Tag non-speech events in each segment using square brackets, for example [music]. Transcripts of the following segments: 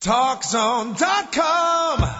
TalkZone.com.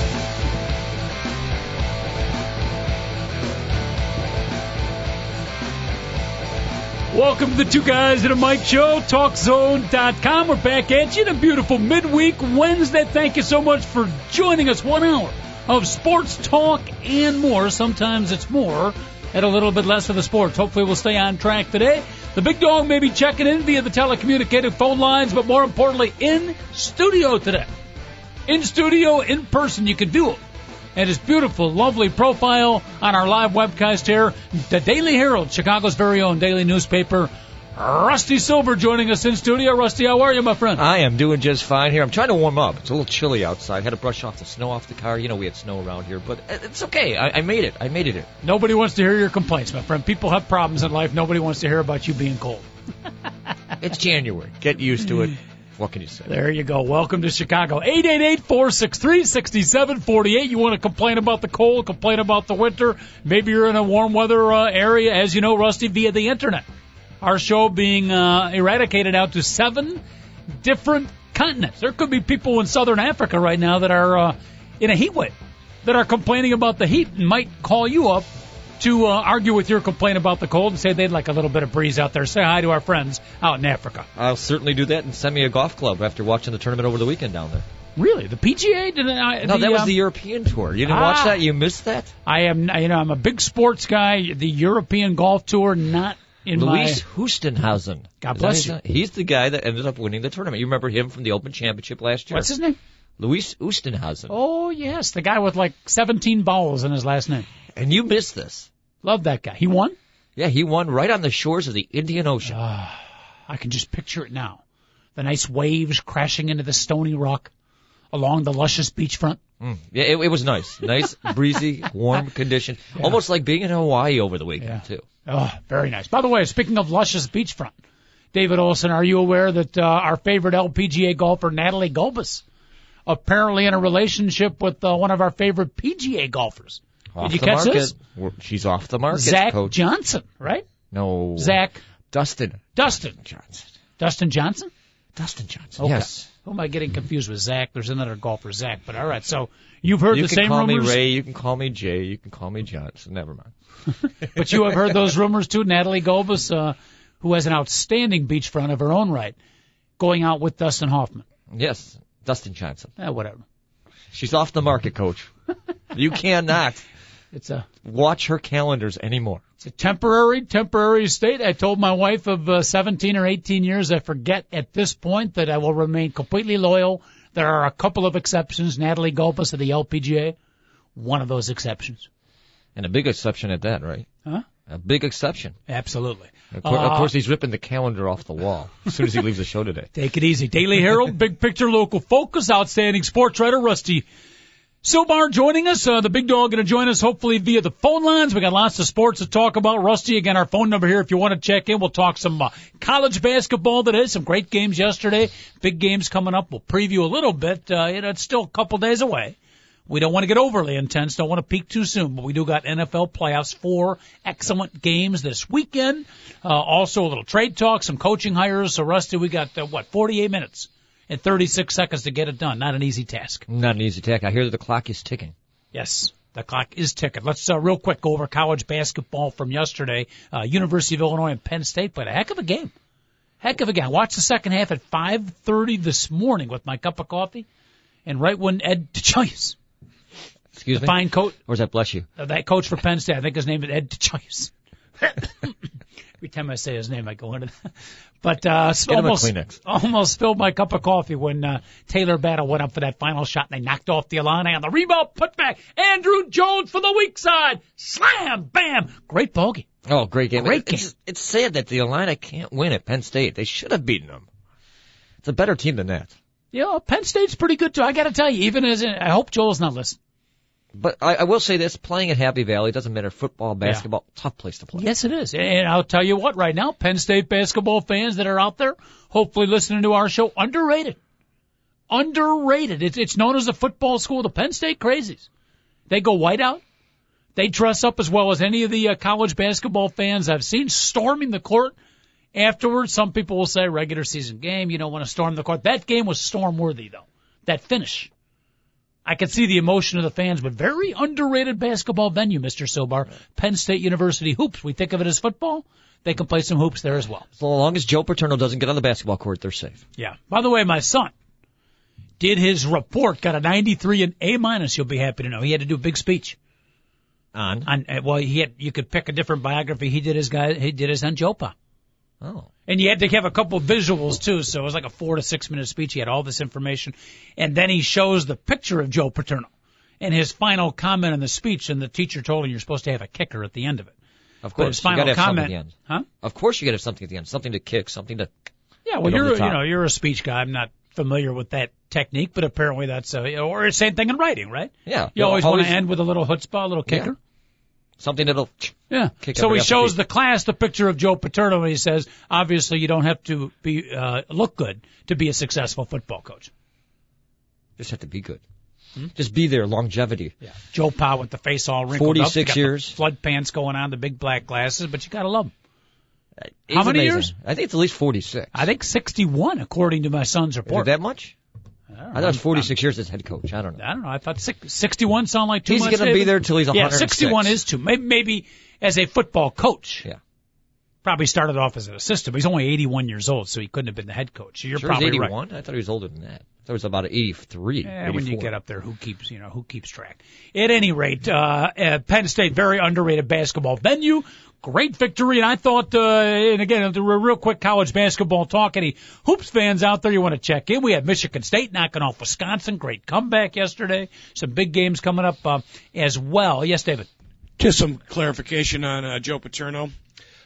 Welcome to the Two Guys and a Mic Show, TalkZone.com. We're back at you in a beautiful midweek Wednesday. Thank you so much for joining us. One hour of sports talk and more. Sometimes it's more and a little bit less of the sports. Hopefully we'll stay on track today. The big dog may be checking in via the telecommunicated phone lines, but more importantly, in studio today. In studio, in person, you can do it and his beautiful, lovely profile on our live webcast here. The Daily Herald, Chicago's very own daily newspaper. Rusty Silber joining us in studio. Rusty, how are you, my friend? I am doing just fine here. I'm trying to warm up. It's a little chilly outside. I Had to brush off the snow off the car. You know we had snow around here, but it's okay. I, I made it. I made it here. Nobody wants to hear your complaints, my friend. People have problems in life. Nobody wants to hear about you being cold. it's January. Get used to it. [laughs] What can you say? There you go. Welcome to Chicago. 888-463-6748. You want to complain about the cold, complain about the winter. Maybe you're in a warm weather uh, area, as you know, Rusty, via the internet. Our show being uh, eradicated out to seven different continents. There could be people in southern Africa right now that are uh, in a heat wave, that are complaining about the heat and might call you up to uh, argue with your complaint about the cold and say they'd like a little bit of breeze out there. Say hi to our friends out in Africa. I'll certainly do that and send me a golf club after watching the tournament over the weekend down there. Really, the PGA? Did I, no, the, that was um, the European tour. You didn't ah, watch that? You missed that? I am. You know, I'm a big sports guy. The European golf tour, not in Luis my. Hustenhausen. God bless you. He's the guy that ended up winning the tournament. You remember him from the Open Championship last year? What's his name? Louis Oosthuizen. Oh yes, the guy with like 17 balls in his last name. And you missed this. Love that guy. He won? Yeah, he won right on the shores of the Indian Ocean. Uh, I can just picture it now. The nice waves crashing into the stony rock along the luscious beachfront. Mm. Yeah, it, it, was nice. Nice, [laughs] breezy, warm condition. Yeah. Almost like being in Hawaii over the weekend, yeah. too. Oh, very nice. By the way, speaking of luscious beachfront, David Olson, are you aware that uh, our favorite LPGA golfer, Natalie Gulbis, apparently in a relationship with uh, one of our favorite PGA golfers? Off Did you catch market. this? She's off the market. Zach coach. Johnson, right? No. Zach Dustin. Dustin. Johnson. Dustin Johnson? Dustin Johnson. Okay. Yes. Who am I getting confused with? Zach. There's another golfer, Zach. But all right. So you've heard the same thing. you the can same call rumors, me Ray. You can call me Jay. You can call me Johnson. Never mind. [laughs] but you have heard those rumors too. Natalie Gulbis, uh, who has an outstanding beachfront of her own right, going out with Dustin Hoffman. Yes, Dustin Johnson. Eh, whatever. She's off the market, coach. [laughs] you cannot. It's a watch her calendars anymore. It's a temporary, temporary state. I told my wife of uh, 17 or 18 years, I forget at this point that I will remain completely loyal. There are a couple of exceptions. Natalie Gulbis of the LPGA, one of those exceptions. And a big exception at that, right? Huh? A big exception. Absolutely. Of, course, uh, of course he's ripping the calendar off the wall as soon as he leaves the show today. [laughs] Take it easy. Daily Herald, Big Picture Local Focus, outstanding sports writer Rusty Silber joining us. Uh, the big dog going to join us hopefully via the phone lines. We got lots of sports to talk about. Rusty, again, our phone number here if you want to check in. We'll talk some uh, college basketball today. Some great games yesterday. Big games coming up. We'll preview a little bit. Uh, you know, it's still a couple days away. We don't want to get overly intense. Don't want to peak too soon, but we do got NFL playoffs. Four excellent games this weekend. Uh, also a little trade talk, some coaching hires. So Rusty, we got uh, what 48 minutes and 36 seconds to get it done. Not an easy task. Not an easy task. I hear that the clock is ticking. Yes. The clock is ticking. Let's uh, real quick go over college basketball from yesterday. Uh, University of Illinois and Penn State played a heck of a game. Heck of a game. Watch the second half at 5:30 this morning with my cup of coffee, and right when Ed [laughs] DeChayes, excuse the me, fine coach, or is that bless you? Uh, that coach for Penn State, I think his name is Ed DeChayes. [laughs] Every time I say his name, I go into that. But uh, Get almost almost spilled my cup of coffee when uh, Taylor Battle went up for that final shot and they knocked off the Illini on the rebound put back. Andrew Jones for the weak side. Slam, bam. Great bogey. Oh, great game. Great It- It's, it's sad that the Illini can't win at Penn State. They should have beaten them. It's a better team than that. Yeah, Penn State's pretty good too. I got to tell you, even as I hope Joel's not listening. But I, I will say this: playing at Happy Valley doesn't matter. Football, basketball, tough place to play. Yes, it is. And I'll tell you what, right now, Penn State basketball fans that are out there, hopefully listening to our show, underrated. Underrated. It's, it's known as the football school, the Penn State Crazies. They go white out. They dress up as well as any of the uh, college basketball fans I've seen storming the court. Afterwards, some people will say regular season game, you don't want to storm the court. That game was storm worthy though. That finish. I could see the emotion of the fans, but very underrated basketball venue, Mr. Silber. Penn State University hoops. We think of it as football. They can play some hoops there as well. So long as Joe Paterno doesn't get on the basketball court, they're safe. Yeah. By the way, my son did his report, got a 93 and A minus. You'll be happy to know he had to do a big speech On. on. uh, Well, he had. You could pick a different biography. He did his guy. He did his on Joe Pa. Oh. And you had to have a couple of visuals too, so it was like a four to six minute speech. He had all this information, and then he shows the picture of Joe Paterno and his final comment in the speech. And the teacher told him you're supposed to have a kicker at the end of it. Of But course, his you final gotta have something at the end. huh? Of course, you gotta have something at the end. Something to kick, something to. Yeah, well, you're you know you're a speech guy. I'm not familiar with that technique, but apparently that's uh, or the same thing in writing, right? Yeah. You always, want to end with a little chutzpah, a little kicker. Something that'll. Yeah. Kick so he the shows feet. the class the picture of Joe Paterno and he says, obviously you don't have to be uh, look good to be a successful football coach. Just have to be good. Just be there. Longevity. Yeah. Joe Pa with the face all wrinkled up. 46 got the years. flood pants going on, the big black glasses, but you gotta love him. He's How many amazing. years? I think it's at least 46. I think 61 according to my son's report. that much? I, I thought it was 46 years as head coach. I don't know. I don't know. I thought six, 61 sound like too He's much. gonna be there till he's Yeah, 61 is too. Maybe, maybe as a football coach. Yeah. Probably started off as an assistant, but he's only 81 years old, so he couldn't have been the head coach. You're Sure, he's probably right. 81. I thought he was older than that. I thought he was about 83. Eh, when you get up there, who keeps you know who keeps track? At any rate, uh, uh, Penn State very underrated basketball venue. Great victory, and I thought, uh, and again, the real quick college basketball talk. Any hoops fans out there you want to check in? We had Michigan State knocking off Wisconsin. Great comeback yesterday. Some big games coming up uh, as well. Yes, David. Just some clarification on uh, Joe Paterno.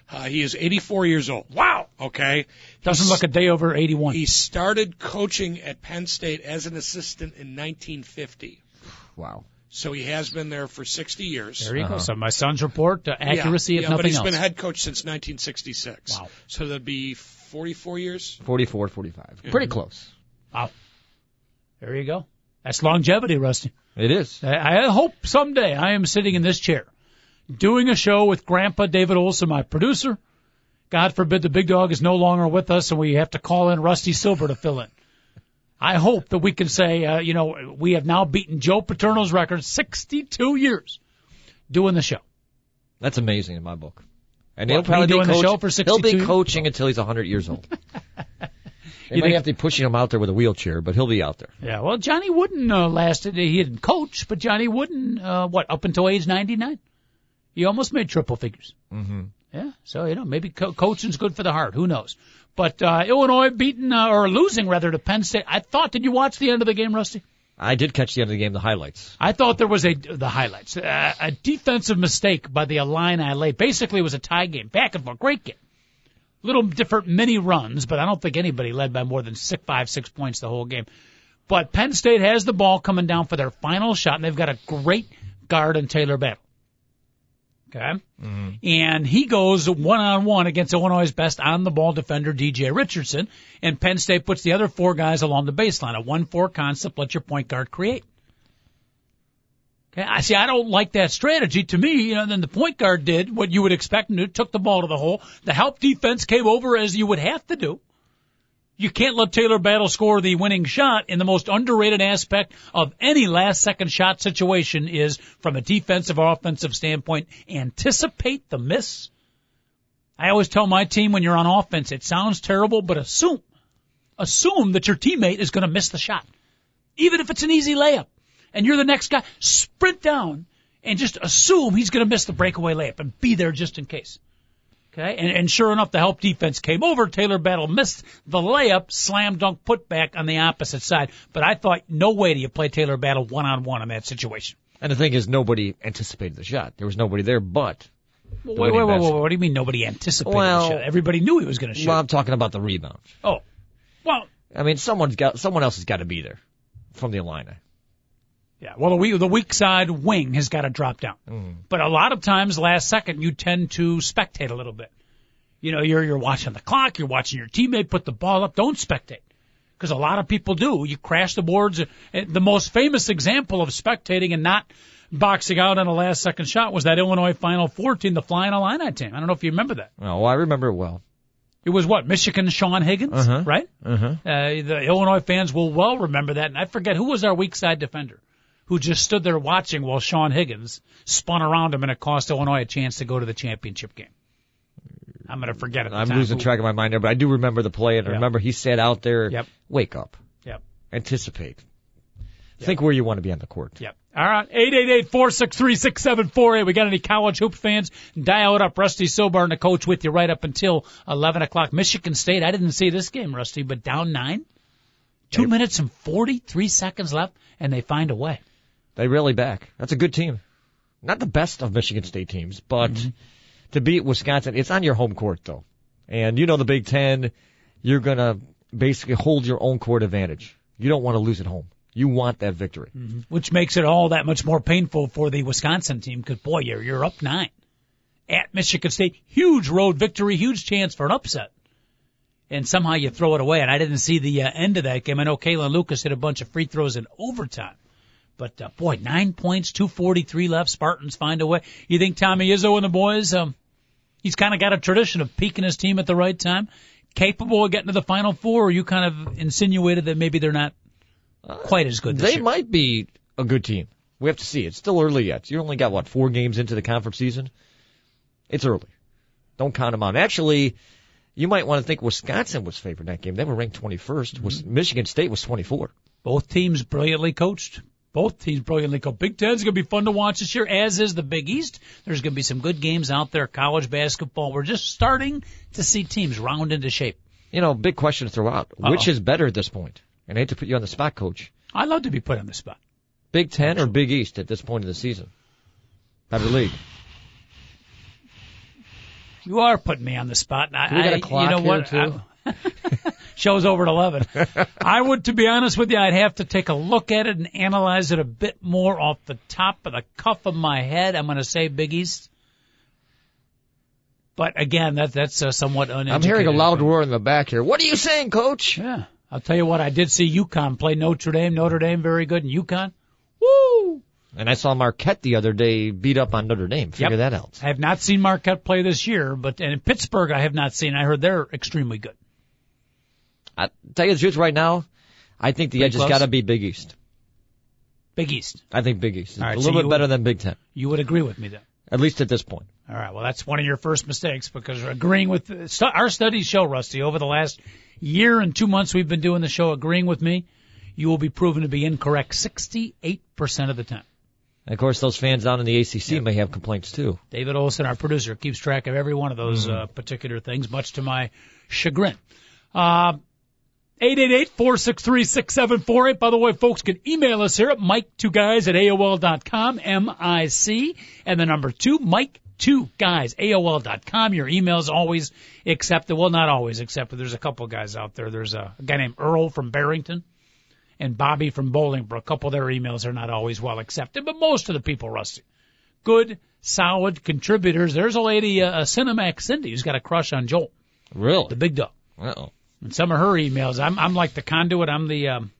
Uh, he is 84 years old. Wow, Okay. doesn't He's- look a day over 81. He started coaching at Penn State as an assistant in 1950. Wow. So he has been there for 60 years. There you go. So my son's report, uh, accuracy yeah, if yeah, nothing but he's else. been head coach since 1966. Wow. So that'd be 44 years. 44, 45. Pretty close. wow. There you go. That's longevity, Rusty. It is. I I hope someday I am sitting in this chair doing a show with Grandpa David Olson, my producer. God forbid the big dog is no longer with us and we have to call in Rusty Silber to fill in. I hope that we can say, uh, you know, we have now beaten Joe Paterno's record 62 years doing the show. That's amazing in my book. And What, he'll probably me doing be the show for He'll be coaching until he's 100 years old. [laughs] They You might think- have to be pushing him out there with a wheelchair, but he'll be out there. Yeah, well, Johnny Wooden uh, lasted. He didn't coach, but Johnny Wooden, uh, what, up until age 99? He almost made triple figures. Mm-hmm. Yeah, so you know maybe co- coaching's good for the heart. Who knows? But uh, Illinois beating uh, or losing rather to Penn State. I thought. Did you watch the end of the game, Rusty? I did catch the end of the game, the highlights. I thought there was a the highlights uh, a defensive mistake by the Illini late. Basically, it was a tie game, back and forth, great game. Little different mini runs, but I don't think anybody led by more than six, five, six points the whole game. But Penn State has the ball coming down for their final shot, and they've got a great guard in Taylor Battle. Okay, mm-hmm. and he goes one on one against Illinois' best on the ball defender, DJ Richardson, and Penn State puts the other four guys along the baseline. A one-four concept, let your point guard create. Okay, I see. I don't like that strategy. To me, you know, then the point guard did what you would expect and took the ball to the hole. The help defense came over as you would have to do. You can't let Taylor Battle score the winning shot. And the most underrated aspect of any last second shot situation is from a defensive or offensive standpoint, anticipate the miss. I always tell my team when you're on offense, it sounds terrible, but assume, assume that your teammate is going to miss the shot. Even if it's an easy layup and you're the next guy, sprint down and just assume he's going to miss the breakaway layup and be there just in case. Okay, and, and sure enough, the help defense came over. Taylor Battle missed the layup, slam dunk putback on the opposite side. But I thought, no way do you play Taylor Battle one on one in that situation. And the thing is, nobody anticipated the shot. There was nobody there, but Wait, wait, wait, wait. What do you mean nobody anticipated Well- the shot? Everybody knew he was going to shoot. well, I'm talking about the rebound. oh, well, I mean, someone's got someone else has got to be there from the Illini. Yeah, well, the weak, the weak side wing has got to drop down. Mm. But a lot of times, last second, you tend to spectate a little bit. You know, you're you're watching the clock, you're watching your teammate put the ball up. Don't spectate, because a lot of people do. You crash the boards. The most famous example of spectating and not boxing out on a last second shot was that Illinois Final Four team, the Flying Illini team. I don't know if you remember that. Oh, well, I remember it well. It was what Michigan Sean Higgins, Uh-huh. right? Uh-huh. Uh, the Illinois fans will well remember that. And I forget who was our weak side defender who just stood there watching while Sean Higgins spun around him and it cost Illinois a chance to go to the championship game. I'm going to forget it. I'm losing track of my mind there, but I do remember the play, and I remember he said out there, Yep. "Wake up, Yep. anticipate, think where you want to be on the court." Yep. All right. 888-463-6748. We got any college hoop fans? Dial it up. Rusty Silber, the coach with you right up until 11 o'clock. Michigan State. I didn't see this game, Rusty, but down nine. Two minutes and 43 seconds left, and they find a way. They really back. That's a good team. Not the best of Michigan State teams, but Mm-hmm. to beat Wisconsin, it's on your home court though. And you know the Big Ten, you're gonna basically hold your own court advantage. You don't want to lose at home. You want that victory. which makes it all that much more painful for the Wisconsin team because boy, you're you're up nine at Michigan State, huge road victory, huge chance for an upset, and somehow you throw it away. And I didn't see the uh, end of that game. I know Kalin Lucas hit a bunch of free throws in overtime, but uh, boy, nine points, two forty three left. Spartans find a way. You think Tommy Izzo and the boys? Um, he's kind of got a tradition of peaking his team at the right time. Capable of getting to the final four, or you kind of insinuated that maybe they're not quite as good this They year. might be a good team. We have to see. It's still early yet. You only got what four games into the conference season. It's early. Don't count them out. Actually, you might want to think Wisconsin was favored in that game. They were ranked 21st. Was Michigan State was 24. Both teams brilliantly coached. Both teams brilliantly coached. Big Ten's going to be fun to watch this year, as is the Big East. There's going to be some good games out there. College basketball. We're just starting to see teams round into shape. You know, big question to throw out. Which Uh-oh. is better at this point? And I hate to put you on the spot, coach. I love to be put on the spot. Big Ten or Big East at this point of the season? Better league. You are putting me on the spot. And I, we got a I- clock you know here, what? too? I- [laughs] [laughs] Show's over at 11. [laughs] I would, to be honest with you, I'd have to take a look at it and analyze it a bit more off the top of the cuff of my head. I'm going to say Big East. But again, that, that's uh, somewhat uneducated. I'm hearing a loud roar in the back here. What are you saying, coach? Yeah. I'll tell you what, I did see UConn play Notre Dame. Notre Dame very good in UConn. Woo! And I saw Marquette the other day beat up on Notre Dame. Figure Yep. that out. I have not seen Marquette play this year, but and in Pittsburgh I have not seen. I heard they're extremely good. I tell you the truth right now, I think the Pretty edge has got to be Big East. Big East. I think Big East is right, a little you- bit better than Big Ten, You would agree with me then. at least at this point. All right. Well, that's one of your first mistakes because agreeing with our studies show, Rusty, over the last year and two months we've been doing the show, agreeing with me, you will be proven to be incorrect 68% of the time. And of course, those fans down in the ACC may have complaints too. David Olson, our producer, keeps track of every one of those uh, particular things, much to my chagrin. Uh, 888-463-6748. By the way, folks can email us here at Mic2Guys at AOL.com, M-I-C, and the number two, Mic2Guys, AOL.com. Your email's always accepted. Well, not always accepted. There's a couple guys out there. There's a, a guy named Earl from Barrington and Bobby from Bolingbrook. A couple of their emails are not always well accepted, but most of the people, Rusty, good, solid contributors. There's a lady, uh, Cinemax Cindy, who's got a crush on Joel, Really? the big dog. Uh-oh. And some of her emails, I'm, I'm like the conduit. I'm the, um,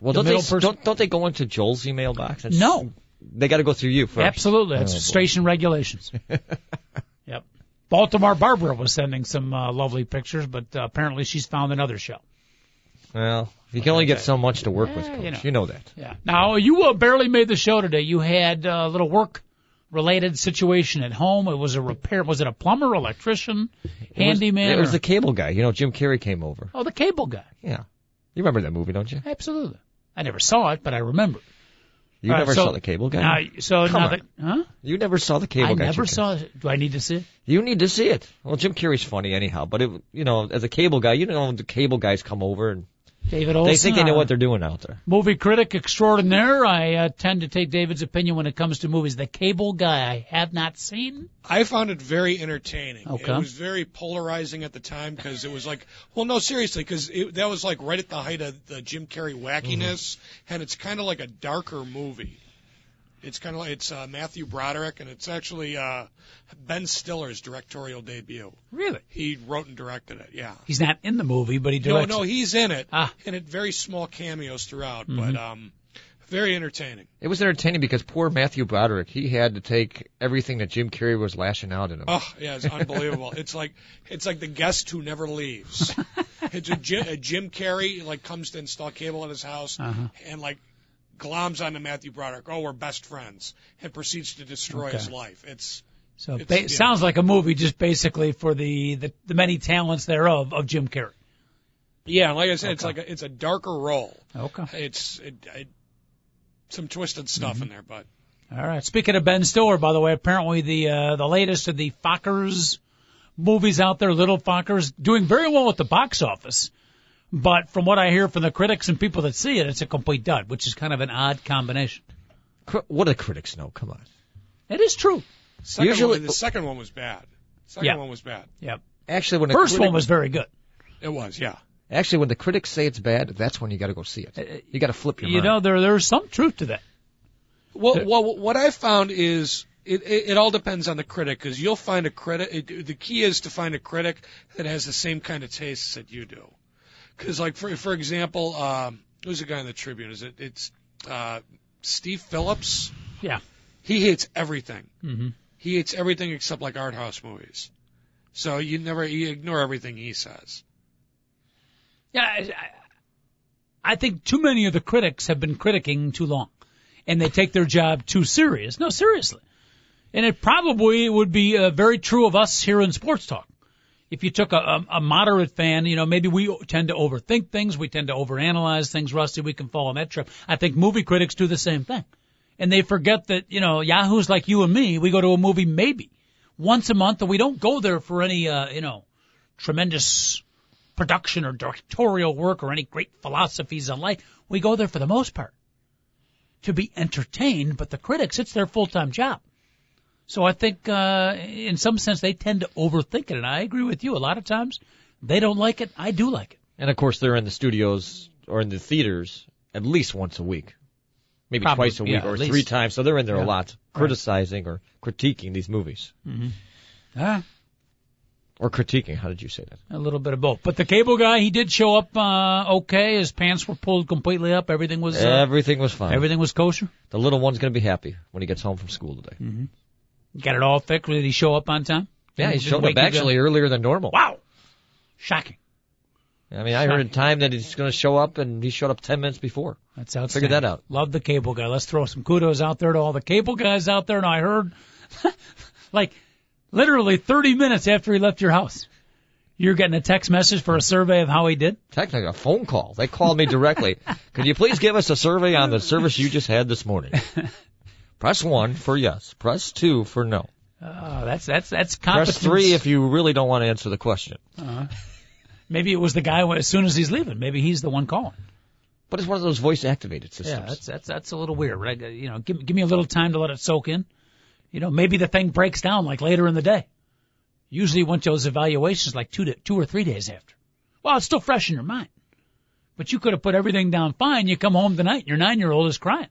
Well, The don't they, person- don't, don't they go into Joel's email box? That's- No. They got to go through you first. absolutely. That's Oh, boy. station regulations. [laughs] yep. Baltimore Barbara was sending some uh, lovely pictures, but uh, apparently she's found another show. Well, you can only get so much to work with, coach. you know. You know that. Yeah. Now you uh, barely made the show today. You had uh, a little work related situation at home. It was a repair. Was it a plumber, electrician, handyman? It was the cable guy. You know, Jim Carrey came over. oh, the cable guy. Yeah. You remember that movie, don't you? Absolutely. I never saw it, but I remember. You All right, never so- saw the cable guy? Now, so Come now that, huh? you never saw the cable I guy. never saw it. Do I need to see it? You need to see it. Well, Jim Carrey's funny anyhow, but it, you know, as a cable guy, you know, the cable guys come over and David Olson. They think they know what they're doing out there. Movie critic extraordinaire. I uh, tend to take David's opinion when it comes to movies. The Cable Guy I have not seen. I found it very entertaining. Okay. It was very polarizing at the time because it was like, well, no, seriously, because that was like right at the height of the Jim Carrey wackiness, and it's kind of like a darker movie. It's kind of like it's uh, Matthew Broderick, and it's actually uh, Ben Stiller's directorial debut. Really? He wrote and directed it. Yeah. He's not in the movie, but he No, directs. no, he's in it, Ah. and it very small cameos throughout, Mhm. but um, very entertaining. It was entertaining because poor Matthew Broderick, he had to take everything that Jim Carrey was lashing out at him. Oh, yeah, it's unbelievable. it's like it's like the guest who never leaves. [laughs] it's a Jim, a Jim Carrey like comes to install cable at his house Uh-huh. and like gloms onto Matthew Broderick. Oh, we're best friends, and proceeds to destroy Okay. his life. It's So It's- ba- yeah. sounds like a movie just basically for the, the the many talents thereof of Jim Carrey. yeah, like I said, it's like a, it's a darker role. Okay. It's it, it, some twisted stuff Mm-hmm. in there, but All right. Speaking of Ben Stiller, by the way, apparently the uh, the latest of the Fockers movies out there, Little Fockers, doing very well at the box office. But from what I hear from the critics and people that see it, it's a complete dud, which is kind of an odd combination. What do critics know? Come on. It is true. second Usually- one, the second one was bad. Second Yeah. one was bad. Yep. Actually, when the First critic- one was very good. It was, yeah. actually when the critics say it's bad, that's when you got to go see Uh, it. You got to flip your You mind. know, there there's some truth to that. Well, well, what I found is it, it, it all depends on the critic because you'll find a critic. It, the key is to find a critic that has the same kind of tastes that you do. Because, like for for example, um, who's the guy in the Tribune? Is it it's uh, Steve Phillips? Yeah. He hates everything. hmm He hates everything except like art house movies. So you never you ignore everything he says. Yeah, I, I I think too many of the critics have been critiquing too long, and they take their job too serious. No, seriously, and it probably would be uh, very true of us here in sports talk. If you took a, a, a moderate fan, you know, maybe we tend to overthink things, we tend to overanalyze things. Rusty, we can fall on that trip. I think movie critics do the same thing, and they forget that you know yahoos like you and me, we go to a movie maybe once a month, and we don't go there for any uh, you know tremendous production or directorial work or any great philosophies on life. We go there for the most part to be entertained, but the critics, it's their full-time job. So I think, uh, in some sense, they tend to overthink it, and I agree with you. A lot of times, they don't like it. I do like it. And of course, they're in the studios or in the theaters at least once a week, maybe Probably, twice a week yeah, or three least. times. So they're in there Yeah. a lot, criticizing or critiquing these movies Ah, or critiquing. How did you say that? a little bit of both. But the cable guy, he did show up uh, okay. His pants were pulled completely up. Everything was uh, Everything was fine. everything was kosher. The little one's going to be happy when he gets home from school today. Got it all fixed. Did he show up on time? Yeah, he showed up actually earlier than normal. Wow, shocking. I mean, I heard in time that he's going to show up, and he showed up ten minutes before. That's outstanding. Figure that out. Love the cable guy. Let's throw some kudos out there to all the cable guys out there. And I heard, [laughs] like, literally 30 minutes after he left your house, you're getting a text message for a survey of how he did. Technically, a phone call. They called me directly. [laughs] Could you please give us a survey on the service you just had this morning? [laughs] Press one for yes. Press two for no. Oh, that's that's that's Press competence. three if you really don't want to answer the question. Uh-huh. Maybe it was the guy as soon as he's leaving. Maybe he's the one calling. But it's one of those voice activated systems. Yeah, that's that's that's a little weird, right? You know, give give me a little time to let it soak in. You know, maybe the thing breaks down like later in the day. Usually, once those evaluations like two to two or three days after. Well, it's still fresh in your mind, but you could have put everything down fine. You come home tonight, and your nine year old is crying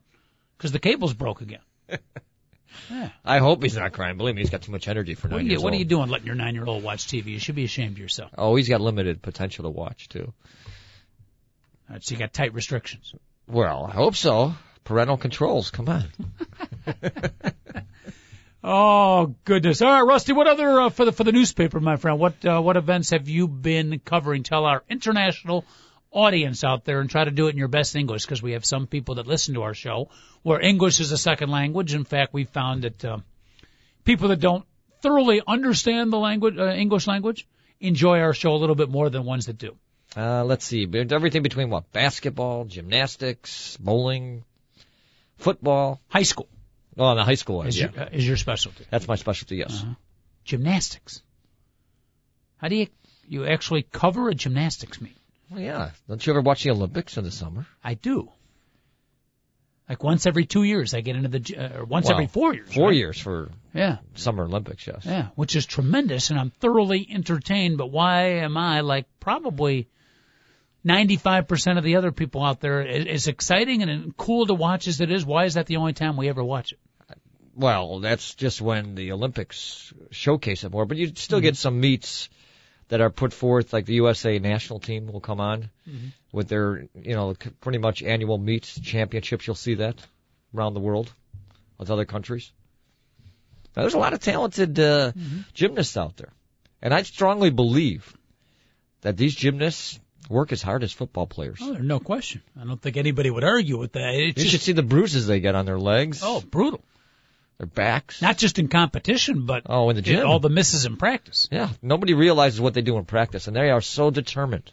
because the cable's broke again. [laughs] I hope he's not crying. Believe me, he's got too much energy for What nine you years What are you doing letting your nine year old watch TV? You should be ashamed of yourself. Oh, he's got limited potential to watch too. All right, so you got tight restrictions. Well, I hope so. Parental controls. Come on. [laughs] Oh goodness! All right, Rusty. What other uh, for the for the newspaper, my friend? What uh, what events have you been covering? Tell our international audience out there and try to do it in your best English because we have some people that listen to our show where English is a second language. In fact, we found that uh, people that don't thoroughly understand the language uh, English language enjoy our show a little bit more than ones that do. Uh, let's see. Everything between what? Basketball, gymnastics, bowling, football. High school Oh, the high school one. is Yeah. your uh, is your specialty. That's my specialty. Yes. Uh-huh. Gymnastics. How do you you actually cover a gymnastics meet? Well, yeah. Don't you ever watch the Olympics in the summer? I do. Like once every two years, I get into the uh, or once Well, every four years. Four right? years for Yeah, Summer Olympics, yes. yeah, which is tremendous, and I'm thoroughly entertained. But why am I like probably 95% of the other people out there? As as exciting and cool to watch as it is, why is that the only time we ever watch it? Well, that's just when the Olympics showcase it more, but you still get some meets that are put forth, like the USA national team will come on with their, you know, pretty much annual meets, championships. You'll see that around the world with other countries. Now, there's a lot of talented uh, gymnasts out there, and I strongly believe that these gymnasts work as hard as football players. Oh, there's no question. I don't think anybody would argue with that. It's You should see the bruises they get on their legs, oh brutal. Their backs. Not just in competition, but oh, in the in gym. all the misses in practice. Yeah, nobody realizes what they do in practice, and they are so determined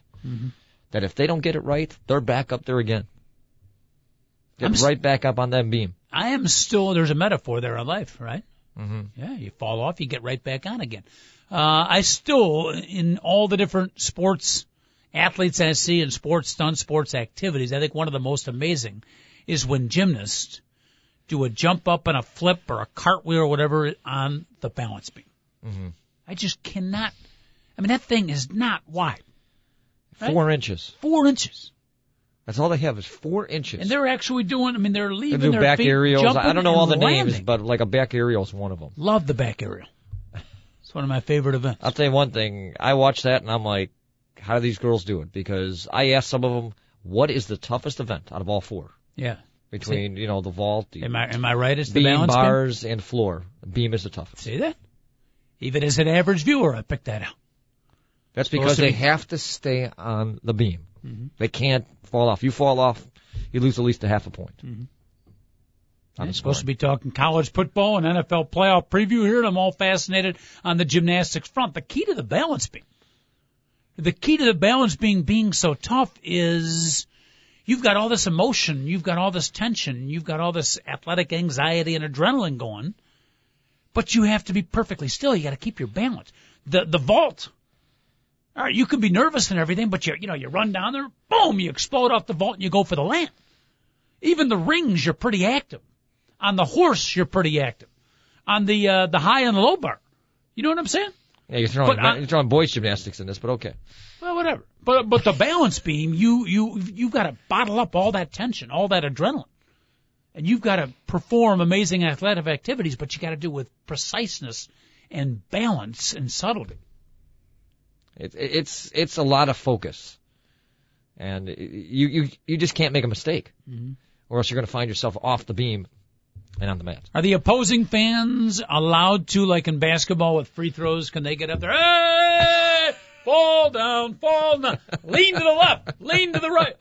that if they don't get it right, they're back up there again. Get I'm right back up on that beam. I am still. There's a metaphor there of life, right? Mm-hmm. Yeah, you fall off, you get right back on again. Uh, I still, in all the different sports athletes I see in sports stunts, sports activities, I think one of the most amazing is when gymnasts do a jump up and a flip or a cartwheel or whatever on the balance beam. Mm-hmm. I just cannot. I mean, that thing is not wide, Right. Four inches. four inches, That's all they have is four inches. and they're actually doing. I mean, they're leaving they do their back feet, aerials. I don't know all the and names, but like a back aerial is one of them. love the back aerial. It's one of my favorite events. I'll tell you one thing. I watch that and I'm like, how do these girls do it? Because I asked some of them, what is the toughest event out of all four? Yeah. Between, you know, the vault, the Am I am I right? It's the beam, balance beam? bars, and floor. Beam is the toughest. See that? Even as an average viewer, I picked that out. That's because they be- have to stay on the beam. Mhm. They can't fall off. You fall off, you lose at least a half a point. Mhm. I'm supposed to be talking college football and NFL playoff preview here, and I'm all fascinated on the gymnastics front. The key to the balance beam, the key to the balance beam being so tough is you've got all this emotion, you've got all this tension, you've got all this athletic anxiety and adrenaline going, but you have to be perfectly still. You got to keep your balance. The the vault. All right, you can be nervous and everything, but you you know you run down there, boom, you explode off the vault and you go for the land. Even the rings, you're pretty active. On the horse, you're pretty active. On the uh, the high and the low bar, you know what I'm saying? Yeah, you're throwing, But I- you're throwing boys gymnastics in this, but okay. Well, whatever. But but the balance beam, you you you've got to bottle up all that tension, all that adrenaline, and you've got to perform amazing athletic activities, but you got to do it with preciseness and balance and subtlety. It, it's it's a lot of focus, and you you you just can't make a mistake, Mhm. or else you're going to find yourself off the beam and on the mat. Are the opposing fans allowed to, like in basketball with free throws, can they get up there? Hey! Fall down, fall down, lean to the left, lean to the right.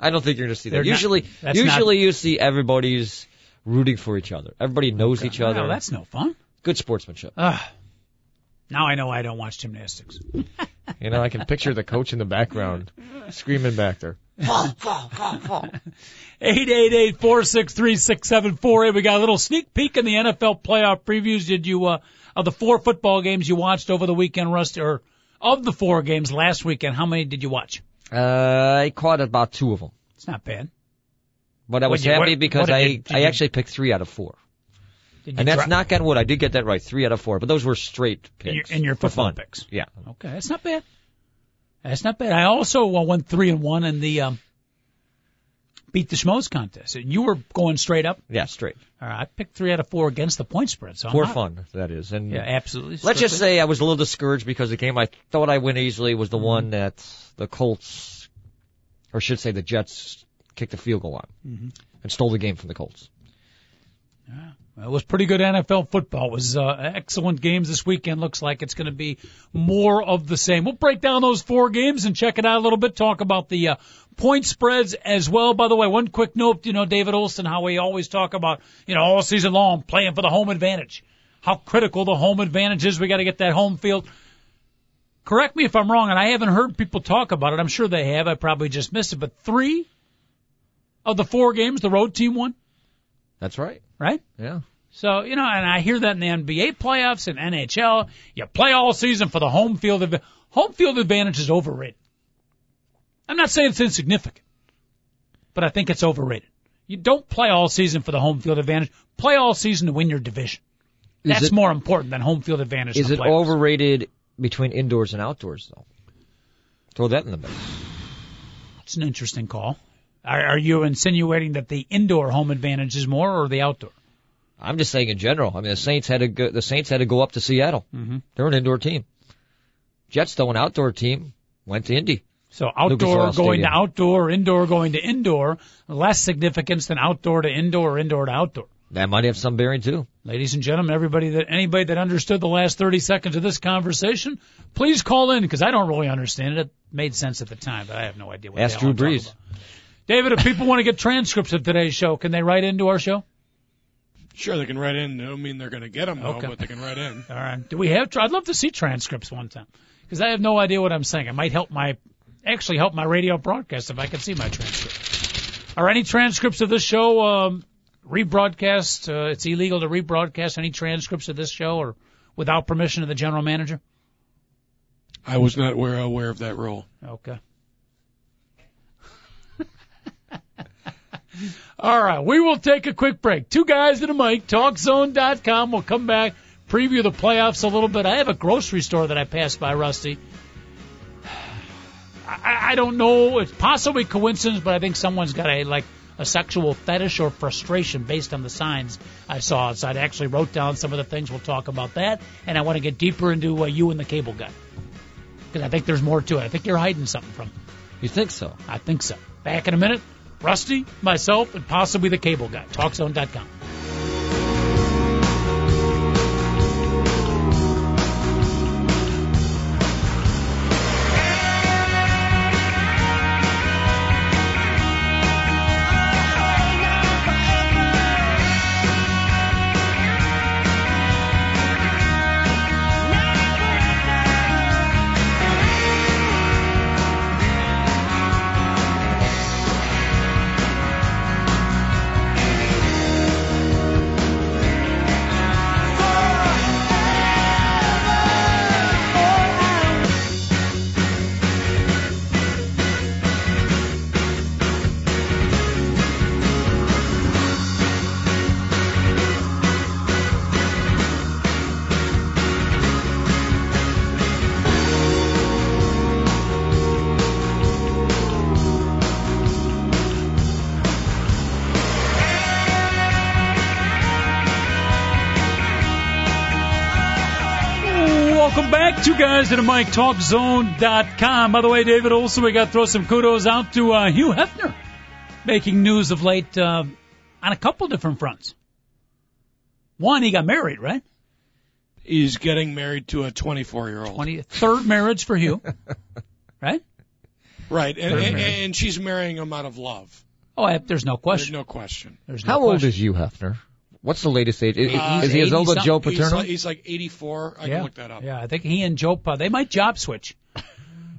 I don't think you're going to see They're that. not- Usually, that's usually you see everybody's rooting for each other. Everybody knows each other. Well, that's no fun. Good sportsmanship. Ah. Now I know I don't watch gymnastics. [laughs] You know, I can picture the coach in the background [laughs] screaming back there. Eight eight eight four six three six seven four eight. We got a little sneak peek in the NFL playoff previews. Did you uh of the four football games you watched over the weekend, Rust, or of the four games last weekend? How many did you watch? Uh, I caught about two of them, It's not bad. but I was you- happy what- because what I you- I you- actually picked three out of four, and that's dri- knock on wood. I did get that right, three out of four. But those were straight in your, picks in your for fun. picks. Yeah, Okay, that's not bad. That's not bad. I also uh, went three and one in the um, beat the schmoes contest. You were going straight up. yeah, straight All right, I picked three out of four against the point spread. So I'm for not- fun. That is, and Yeah, absolutely. Let's just say I was a little discouraged because the game I thought I win easily was Mm-hmm. the one that the Colts, or should say the Jets, kicked a field goal on Mhm. and stole the game from the Colts. It was pretty good NFL football. It was uh, excellent games this weekend. Looks like it's going to be more of the same. We'll break down those four games and check it out a little bit. Talk about the uh, point spreads as well. By the way, one quick note, you know, David Olson, how we always talk about, you know, all season long playing for the home advantage. How critical the home advantage is. We got to get that home field. Correct me if I'm wrong, and I haven't heard people talk about it. I'm sure they have. I probably just missed it. But three of the four games, the road team won, That's right. right? Yeah. So, you know, and I hear that in the NBA playoffs and NHL, you play all season for the home field. Adv- home field advantage is overrated. I'm not saying it's insignificant, but I think it's overrated. You don't play all season for the home field advantage. Play all season to win your division. Is That's it- more important than home field advantage. Is it playoffs. overrated between indoors and outdoors though? Throw that in the mix. It's an interesting call. Are, are you insinuating that the indoor home advantage is more or the outdoor? I'm just saying in general. I mean, the Saints had to go, the Saints had to go up to Seattle. Mhm. They're an indoor team. Jets, though, an outdoor team, went to Indy. So outdoor going to outdoor, indoor going to indoor, less significance than outdoor to indoor or indoor to outdoor. That might have some bearing too. Ladies and gentlemen, everybody that anybody that understood the last 30 seconds of this conversation, please call in because I don't really understand it. It made sense at the time, but I have no idea what. Ask Drew Brees. David, if people want to get transcripts of today's show, can they write into our show? Sure, they can write in. I don't mean they're going to get them, though, Okay. but they can write in. All right. Do we have? I'd love to see transcripts one time because I have no idea what I'm saying. It might help my, actually help my radio broadcast if I can see my transcript. Are any transcripts of this show um, rebroadcast? Uh, it's illegal to rebroadcast any transcripts of this show or without permission of the general manager. I was not aware, aware of that rule. Okay. All right, we will take a quick break. Two guys in a mic, TalkZone.com. We'll come back, preview the playoffs a little bit. I have a grocery store that I passed by, Rusty. I, I don't know. It's possibly coincidence, but I think someone's got a like a sexual fetish or frustration based on the signs I saw outside. I actually wrote down some of the things. We'll talk about that, and I want to get deeper into uh, you and the cable guy because I think there's more to it. I think you're hiding something from. me. You think so? I think so. Back in a minute. Rusty, myself, and possibly the cable guy. TalkZone.com. two guys at a mic, TalkZone.com. By the way, David Olson, we got to throw some kudos out to uh, Hugh Hefner, making news of late uh, on a couple different fronts. One, he got married, right? He's getting married to a 24 year old. Third marriage for Hugh, [laughs] right? Right, and, and, and she's marrying him out of love. Oh, I, there's no question. There's no question. There's no How old is Hugh, Hefner? What's the latest age? Is, Uh, is he as old as 80 Joe He's Paterno? like, he's like 84. I yeah. can look that up. Yeah, I think he and Joe Pa, they might job switch.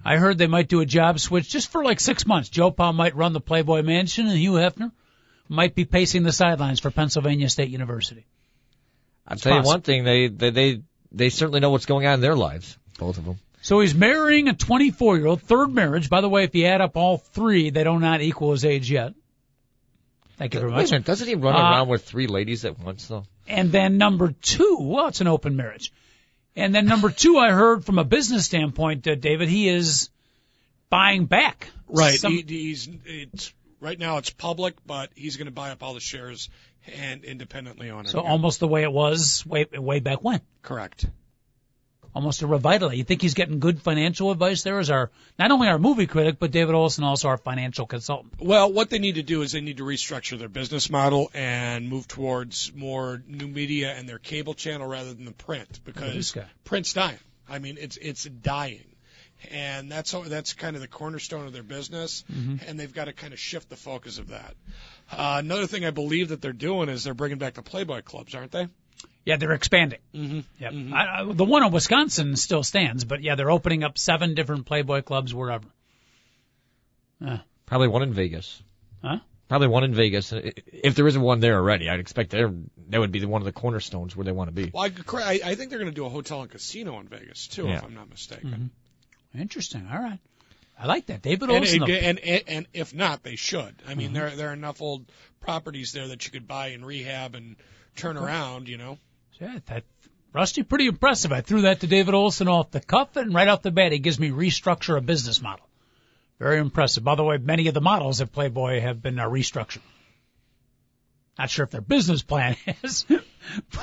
I heard they might do a job switch just for like six months. Joe Pa might run the Playboy Mansion and Hugh Hefner might be pacing the sidelines for Pennsylvania State University. I'll tell you one thing: they, they they they certainly know what's going on in their lives, both of them. So he's marrying a 24 year old, third marriage. By the way, if you add up all three, they do not equal his age yet. Thank you very Wait a much. minute, doesn't he run Uh, around with three ladies at once though? And then number two, well, it's an open marriage. And then number two, I heard from a business standpoint, uh, David, he is buying back. Right. some- he, he's it's right now it's public, but he's going to buy up all the shares and independently on it. so again. almost the way it was way way back when. correct. Almost a revital. You think he's getting good financial advice there as our not only our movie critic, but David Olson also our financial consultant. Well, what they need to do is they need to restructure their business model and move towards more new media and their cable channel rather than the print because print's dying. I mean, it's it's dying. And that's that's kind of the cornerstone of their business, and they've got to kind of shift the focus of that. Uh, another thing I believe that they're doing is they're bringing back the Playboy clubs, aren't they? Yeah, they're expanding. Mm-hmm. Yep. I, I, the one in Wisconsin still stands, but yeah, they're opening up seven different Playboy clubs wherever. Uh. Probably one in Vegas. Huh? Probably one in Vegas. I- If there isn't one there already, I'd expect there that would be the, one of the cornerstones where they want to be. Well, I, I I think they're going to do a hotel and casino in Vegas too, Yeah. if I'm not mistaken. Interesting. All right. I like that. David And, Olson. and, the- and, and, and if not, they should. I Mm-hmm. mean, there there are enough old properties there that you could buy and rehab and turn around. You know. Yeah, that Rusty, pretty impressive. I threw that to David Olson off the cuff, and right off the bat, he gives me restructure a business model. Very impressive. By the way, many of the models at Playboy have been uh, restructured. Not sure if their business plan [laughs] is,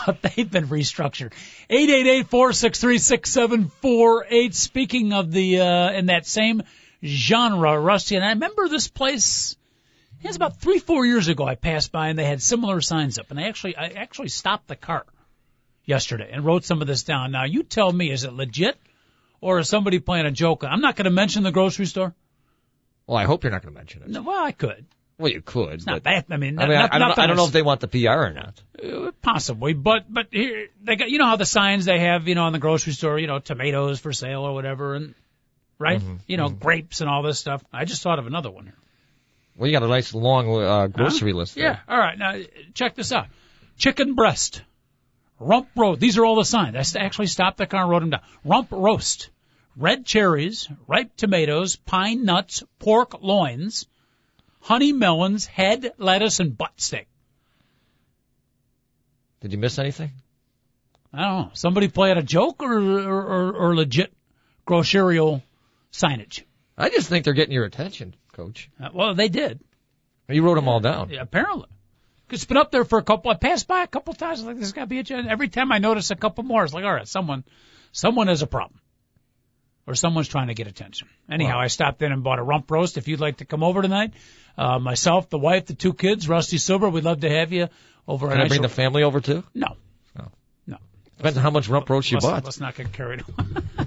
but they've been restructured. Eight eight eight four six three six seven four eight. Speaking of the uh, in that same genre, Rusty, and I remember this place. It was about three, four years ago. I passed by and they had similar signs up, and I actually, I actually stopped the car yesterday and wrote some of this down. Now you tell me, is it legit or is somebody playing a joke? I'm not going to mention the grocery store. Well, I hope you're not going to mention it. No, well, I could. Well, you could. It's not but, bad. I mean, I mean, not, I, don't, not know, I don't know if they want the PR or not. Uh, possibly, but but here they got you know how the signs they have you know in the grocery store you know tomatoes for sale or whatever and right Mm-hmm. you know grapes and all this stuff. I just thought of another one here. Well, you got a nice long uh, grocery list there. Yeah. All right. Now check this out. Chicken breast, rump roast. These are all the signs. I actually stopped the car and wrote them down. Rump roast, red cherries, ripe tomatoes, pine nuts, pork loins, honey melons, head lettuce, and butt steak. Did you miss anything? I don't know. Somebody playing a joke or or, or, or legit grocery signage. I just think they're getting your attention, Coach. Uh, well, they did. You wrote them all down. Yeah, apparently. It's been up there for a couple. I passed by a couple times. Like this got to be a. gen- Every time I notice a couple more, it's like, all right, someone, someone has a problem, or someone's trying to get attention. Anyhow, Wow. I stopped in and bought a rump roast. If you'd like to come over tonight, uh, myself, the wife, the two kids, Rusty Silber, we'd love to have you over. Can I bring the family over too? No. Oh. No. Depends on how much rump roast you let's, bought. Let's not get carried away. [laughs]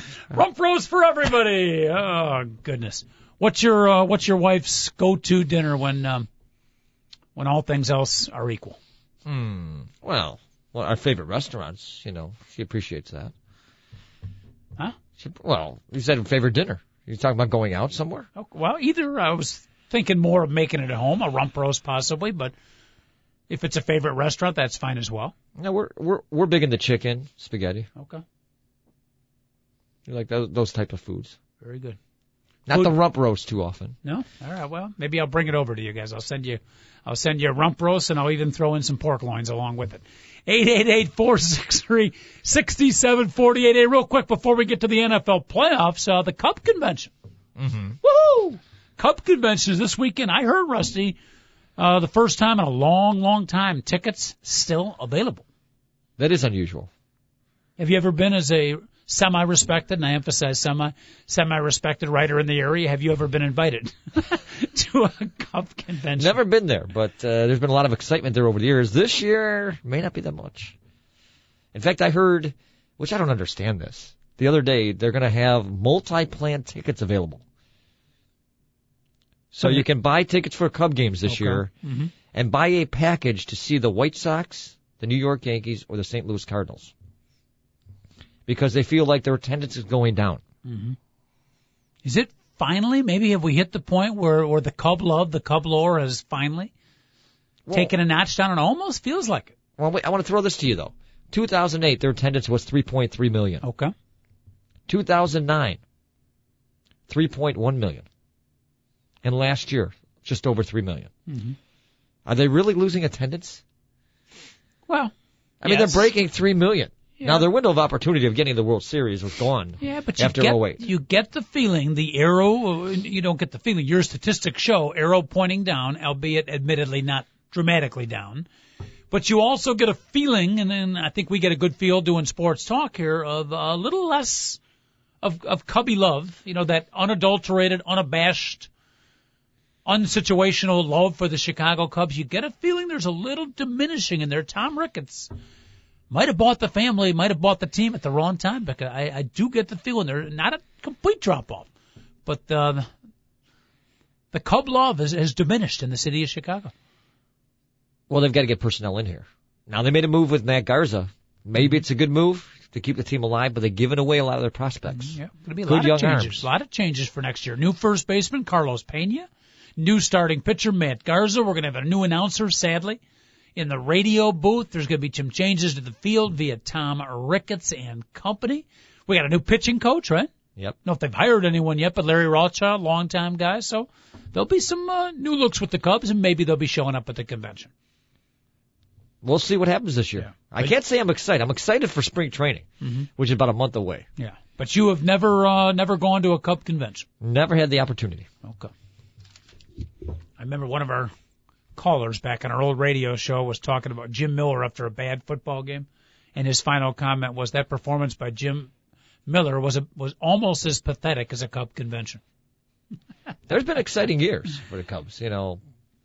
[laughs] Rump roast for everybody. Oh goodness. What's your uh, what's your wife's go-to dinner when um, when all things else are equal? Hmm. Well, well, our favorite restaurants. You know, she appreciates that. Huh? She, well, you said favorite dinner. You talking about going out somewhere? Oh, well, either I was thinking more of making it at home, a rump roast possibly, but if it's a favorite restaurant, that's fine as well. No, we're we're we're big into chicken, spaghetti. Okay, We like those those type of foods. very good. Not Food- the rump roast too often. No, all right. Well, maybe I'll bring it over to you guys. I'll send you, I'll send you a rump roast, and I'll even throw in some pork loins along with it. Eight eight eight four six three sixty seven forty eight. Hey, real quick before we get to the NFL playoffs, uh, the Cub convention. Mm-hmm. Woohoo! Cub convention is this weekend. I heard Rusty, uh, the first time in a long, long time. Tickets still available. That is unusual. Have you ever been as a semi-respected, and I emphasize semi, semi-respected writer in the area? Have you ever been invited [laughs] to a Cub convention? Never been there, but uh, there's been a lot of excitement there over the years. This year may not be that much. In fact, I heard, which I don't understand this. The other day, they're going to have multi-plan tickets available. So you can buy tickets for Cub games this Okay. year Mhm. and buy a package to see the White Sox, the New York Yankees, or the St. Louis Cardinals. Because they feel like their attendance is going down. Is it finally? Maybe have we hit the point where, where the Cub love, the Cub lore has finally taken a notch down? It almost feels like it. Well, wait, I want to throw this to you though. 2008, their attendance was 3.3 million. Okay. 2009, 3.1 million. And last year, just over 3 million. Mhm. Are they really losing attendance? Well, I mean, they're breaking 3 million. Yeah. Now, their window of opportunity of getting the World Series was gone. yeah, but you After get 08. you get the feeling the arrow. You don't get the feeling. Your statistics show arrow pointing down, albeit admittedly not dramatically down. But you also get a feeling, and then I think we get a good feel doing sports talk here of a little less of of cubby love. You know that unadulterated, unabashed, unsituational love for the Chicago Cubs. You get a feeling there's a little diminishing in there. Tom Ricketts might have bought the family, might have bought the team at the wrong time because I, I do get the feeling they're not a complete drop off, but uh, the Cub love has, has diminished in the city of Chicago. Well, they've got to get personnel in here. Now, they made a move with Matt Garza. Maybe it's a good move to keep the team alive, but they've given away a lot of their prospects. Yeah, going to be a Good lot young of changes. arms. A lot of changes for next year. New first baseman Carlos Pena, new starting pitcher Matt Garza. We're going to have a new announcer, sadly, in the radio booth. There's going to be some changes to the field via Tom Ricketts and company. We got a new pitching coach, right? Yep. know if they've hired anyone yet, but Larry Rothschild, longtime guy, so there'll be some uh, new looks with the Cubs, and maybe they'll be showing up at the convention. We'll see what happens this year. Yeah. I can't say I'm excited. I'm excited for spring training, Mhm. which is about a month away. Yeah, but you have never uh, never gone to a Cub convention. Never had the opportunity. Okay. I remember one of our callers back on our old radio show was talking about Jim Miller after a bad football game, and his final comment was that performance by Jim Miller was a, was almost as pathetic as a Cub convention. [laughs] There's been exciting years for the Cubs, you know,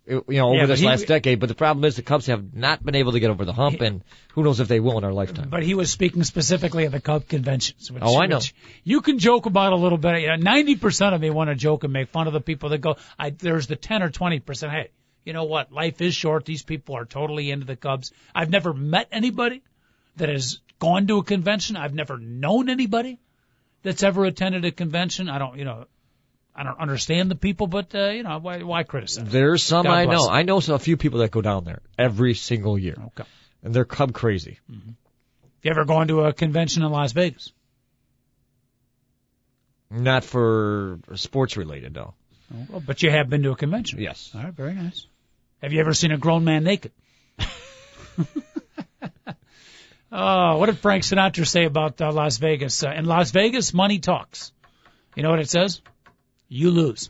you know, over Yeah, this he- last decade. But the problem is the Cubs have not been able to get over the hump, and who knows if they will in our lifetime. But he was speaking specifically of the Cub conventions. Which, Oh, I know. which you can joke about a little bit. You know, Ninety percent of me want to joke and make fun of the people that go. I, there's the ten or twenty percent. Hey, you know what? Life is short. These people are totally into the Cubs. I've never met anybody that has gone to a convention. I've never known anybody that's ever attended a convention. I don't, you know, I don't understand the people, but uh, you know, why, why criticize? There's some God I know. them. I know a few people that go down there every single year, Okay. and they're Cub crazy. You ever gone to a convention in Las Vegas? Not for sports related, though. Well, but you have been to a convention. Yes. All right, very nice. Have you ever seen a grown man naked? [laughs] oh, what did Frank Sinatra say about uh, Las Vegas? Uh, in Las Vegas, money talks. You know what it says? You lose.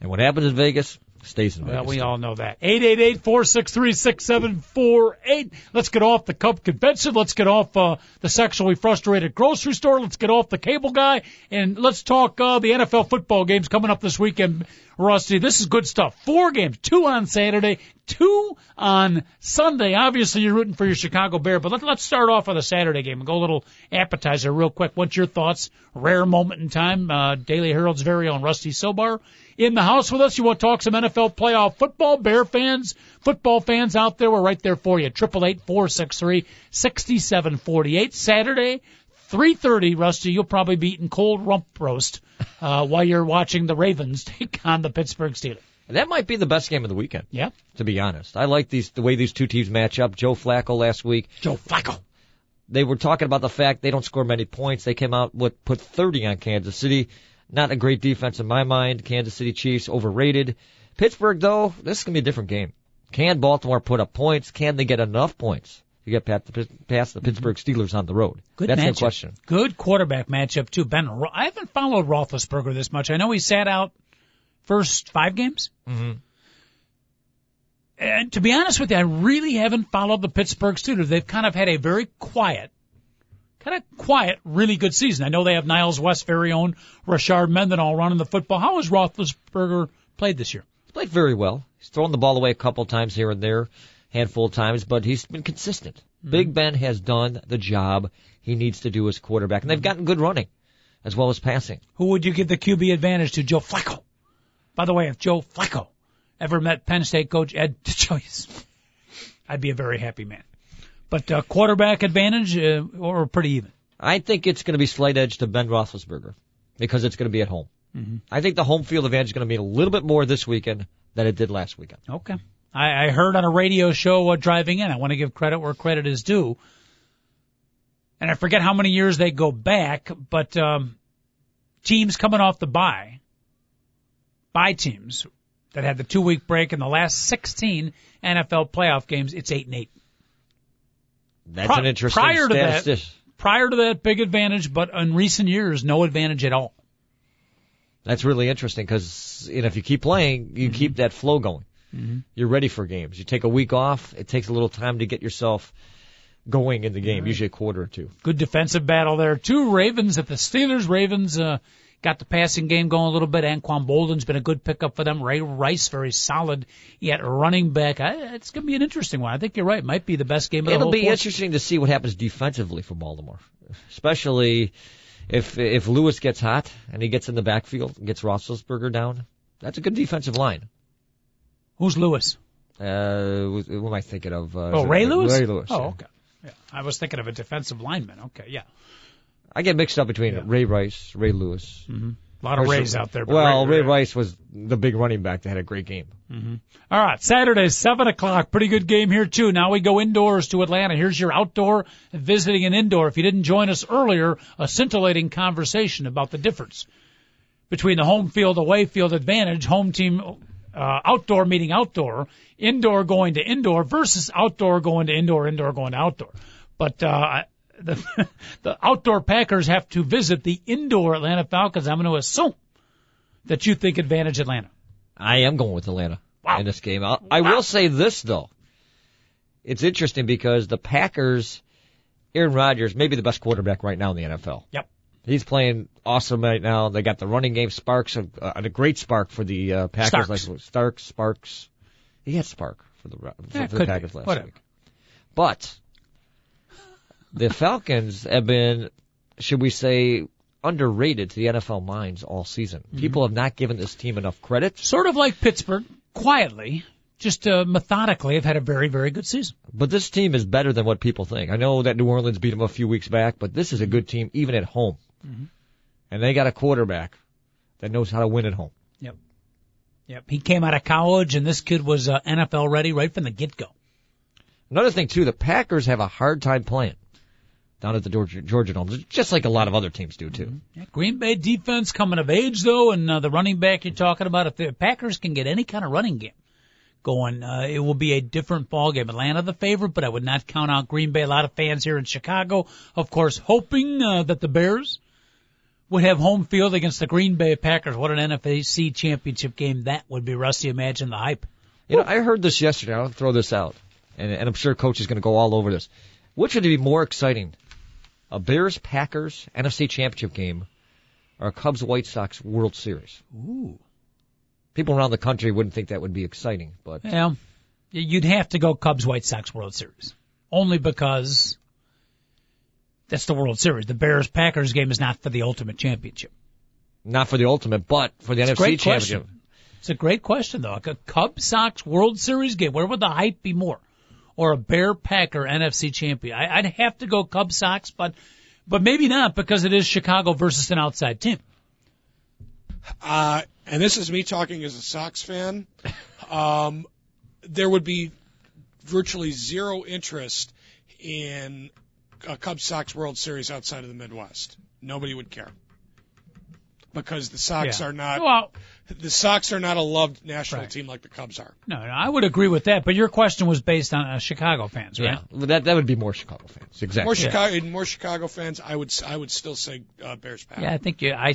And what happens in Vegas stays in Well, Vegas. we all know that. Eight eight eight four six three six seven four eight. Let's get off the Cub convention. Let's get off uh, the sexually frustrated grocery store. Let's get off the cable guy, and let's talk uh, the NFL football games coming up this weekend. Rusty, this is good stuff. Four games, two on Saturday, two on Sunday. Obviously, you're rooting for your Chicago Bear, but let, let's start off with a Saturday game and go a little appetizer real quick. What's your thoughts? Rare moment in time. Uh, Daily Herald's very own Rusty Silber in the house with us. You want to talk some NFL playoff football? Bear fans, football fans out there, we're right there for you. Triple eight four six three sixty seven forty eight. Saturday, three thirty. Rusty, you'll probably be eating cold rump roast [laughs] uh, while you're watching the Ravens take on the Pittsburgh Steelers. That might be the best game of the weekend, Yeah, to be honest. I like these the way these two teams match up. Joe Flacco last week, Joe Flacco. they were talking about the fact they don't score many points. They came out with put 30 on Kansas City. Not a great defense in my mind. Kansas City Chiefs overrated. Pittsburgh though, this is gonna be a different game. Can Baltimore put up points? Can they get enough points to get past the, past the Pittsburgh Steelers on the road? Good That's matchup. the question. Good quarterback matchup too. Ben, Ro- I haven't followed Roethlisberger this much. I know he sat out first five games. Mm-hmm. And to be honest with you, I really haven't followed the Pittsburgh Steelers. They've kind of had a very quiet, kind of quiet, really good season. I know they have Niles West, very own Rashard Mendenhall running the football. How has Roethlisberger played this year? He's played very well. He's thrown the ball away a couple times here and there, handful of times, but he's been consistent. Mm-hmm. Big Ben has done the job he needs to do as quarterback, and they've mm-hmm. gotten good running as well as passing. Who would you give the QB advantage to? Joe Flacco. By the way, if Joe Flacco ever met Penn State coach Ed [laughs] DeChois, I'd be a very happy man. But uh, quarterback advantage uh, or pretty even. I think it's going to be slight edge to Ben Roethlisberger because it's going to be at home. Mm-hmm. I think the home field advantage is going to be a little bit more this weekend than it did last weekend. Okay. I, I heard on a radio show uh, driving in. I want to give credit where credit is due. And I forget how many years they go back, but um, teams coming off the bye, bye teams that had the two week break in the last 16 NFL playoff games, it's eight and eight. That's an interesting prior to that- statistic. Prior to that, big advantage, but in recent years, no advantage at all. That's really interesting because you know, if you keep playing, you keep that flow going. You're ready for games. You take a week off, it takes a little time to get yourself going in the game, usually a quarter or two. Good defensive battle there. Two Ravens at the Steelers. Ravens uh, got the passing game going a little bit. Anquan Boldin's been a good pickup for them. Ray Rice very solid yet running back. I, it's going to be an interesting one. I think you're right. It Might be the best game of the It'll whole be fourth. interesting to see what happens defensively for Baltimore, especially if if Lewis gets hot and he gets in the backfield, and gets Roethlisberger down. That's a good defensive line. Who's Lewis? Uh, who who am I thinking of? Uh, Oh, Ray Lewis. Ray Lewis. Oh, yeah. okay. Yeah, I was thinking of a defensive lineman. Okay, yeah. I get mixed up between Yeah. Ray Rice, Ray Lewis. Mhm. A lot of Rays out there. but Well, Ray Ray- Rice was the big running back that had a great game. All right, Saturday, 7 o'clock. Pretty good game here, too. Now we go indoors to Atlanta. Here's your outdoor visiting an indoor. If you didn't join us earlier, a scintillating conversation about the difference between the home field, away field advantage, home team, uh, outdoor meeting outdoor, indoor going to indoor versus outdoor going to indoor, indoor going to outdoor. But, uh, the, [laughs] the outdoor Packers have to visit the indoor Atlanta Falcons. I'm going to assume that you think advantage Atlanta. I am going with Atlanta Wow. in this game. I'll, I will say this though. It's interesting because the Packers, Aaron Rodgers, maybe the best quarterback right now in the NFL. Yep. He's playing awesome right now. They got the running game sparks, uh, a great spark for the uh, Packers. Starks. Like Starks, Sparks. He had spark for the for, Yeah, for the be. Packers last Whatever. week. But the Falcons have been, should we say, underrated to the NFL minds all season. Mm-hmm. People have not given this team enough credit. sort of like Pittsburgh, quietly, just uh, methodically, have had a very, very good season. But this team is better than what people think. I know that New Orleans beat them a few weeks back, but this is a good team even at home. Mm-hmm. And they got a quarterback that knows how to win at home. Yep. Yep. He came out of college, and this kid was uh, NFL ready right from the get go. Another thing too, the Packers have a hard time playing down at the Georgia, Georgia Dome, just like a lot of other teams do too. Yeah, Green Bay defense coming of age though, and uh, the running back you're talking about. If the Packers can get any kind of running game going, uh, it will be a different ball game. Atlanta the favorite, but I would not count out Green Bay. A lot of fans here in Chicago, of course, hoping uh, that the Bears would have home field against the Green Bay Packers. What an NFC championship game that would be. Rusty, imagine the hype. You know, I heard this yesterday. I'll throw this out, and, and I'm sure coach is going to go all over this. Which would be more exciting, a Bears Packers NFC Championship game, or a Cubs White Sox World Series? Ooh. People around the country wouldn't think that would be exciting, but Yeah, you'd have to go Cubs White Sox World Series only because that's the World Series. The Bears Packers game is not for the ultimate championship. not for the ultimate, but for the It's a NFC great Championship. question. It's a great question though. A Cubs Sox World Series game, where would the hype be more? Or a Bear Packer NFC champion? I, I'd have to go Cubs Sox, but but maybe not because it is Chicago versus an outside team. Uh, and this is me talking as a Sox fan. Um, there would be virtually zero interest in a Cubs Sox World Series outside of the Midwest. Nobody would care because the Sox Yeah. are not Well, the Sox are not a loved national Right. team like the Cubs are. no, no, I would agree with that. But your question was based on uh, Chicago fans, right? Yeah, well, that that would be more Chicago fans. Exactly. More Chicago, more Chicago fans. I would s- I would still say uh, Bears Packers. Yeah, I think you, I,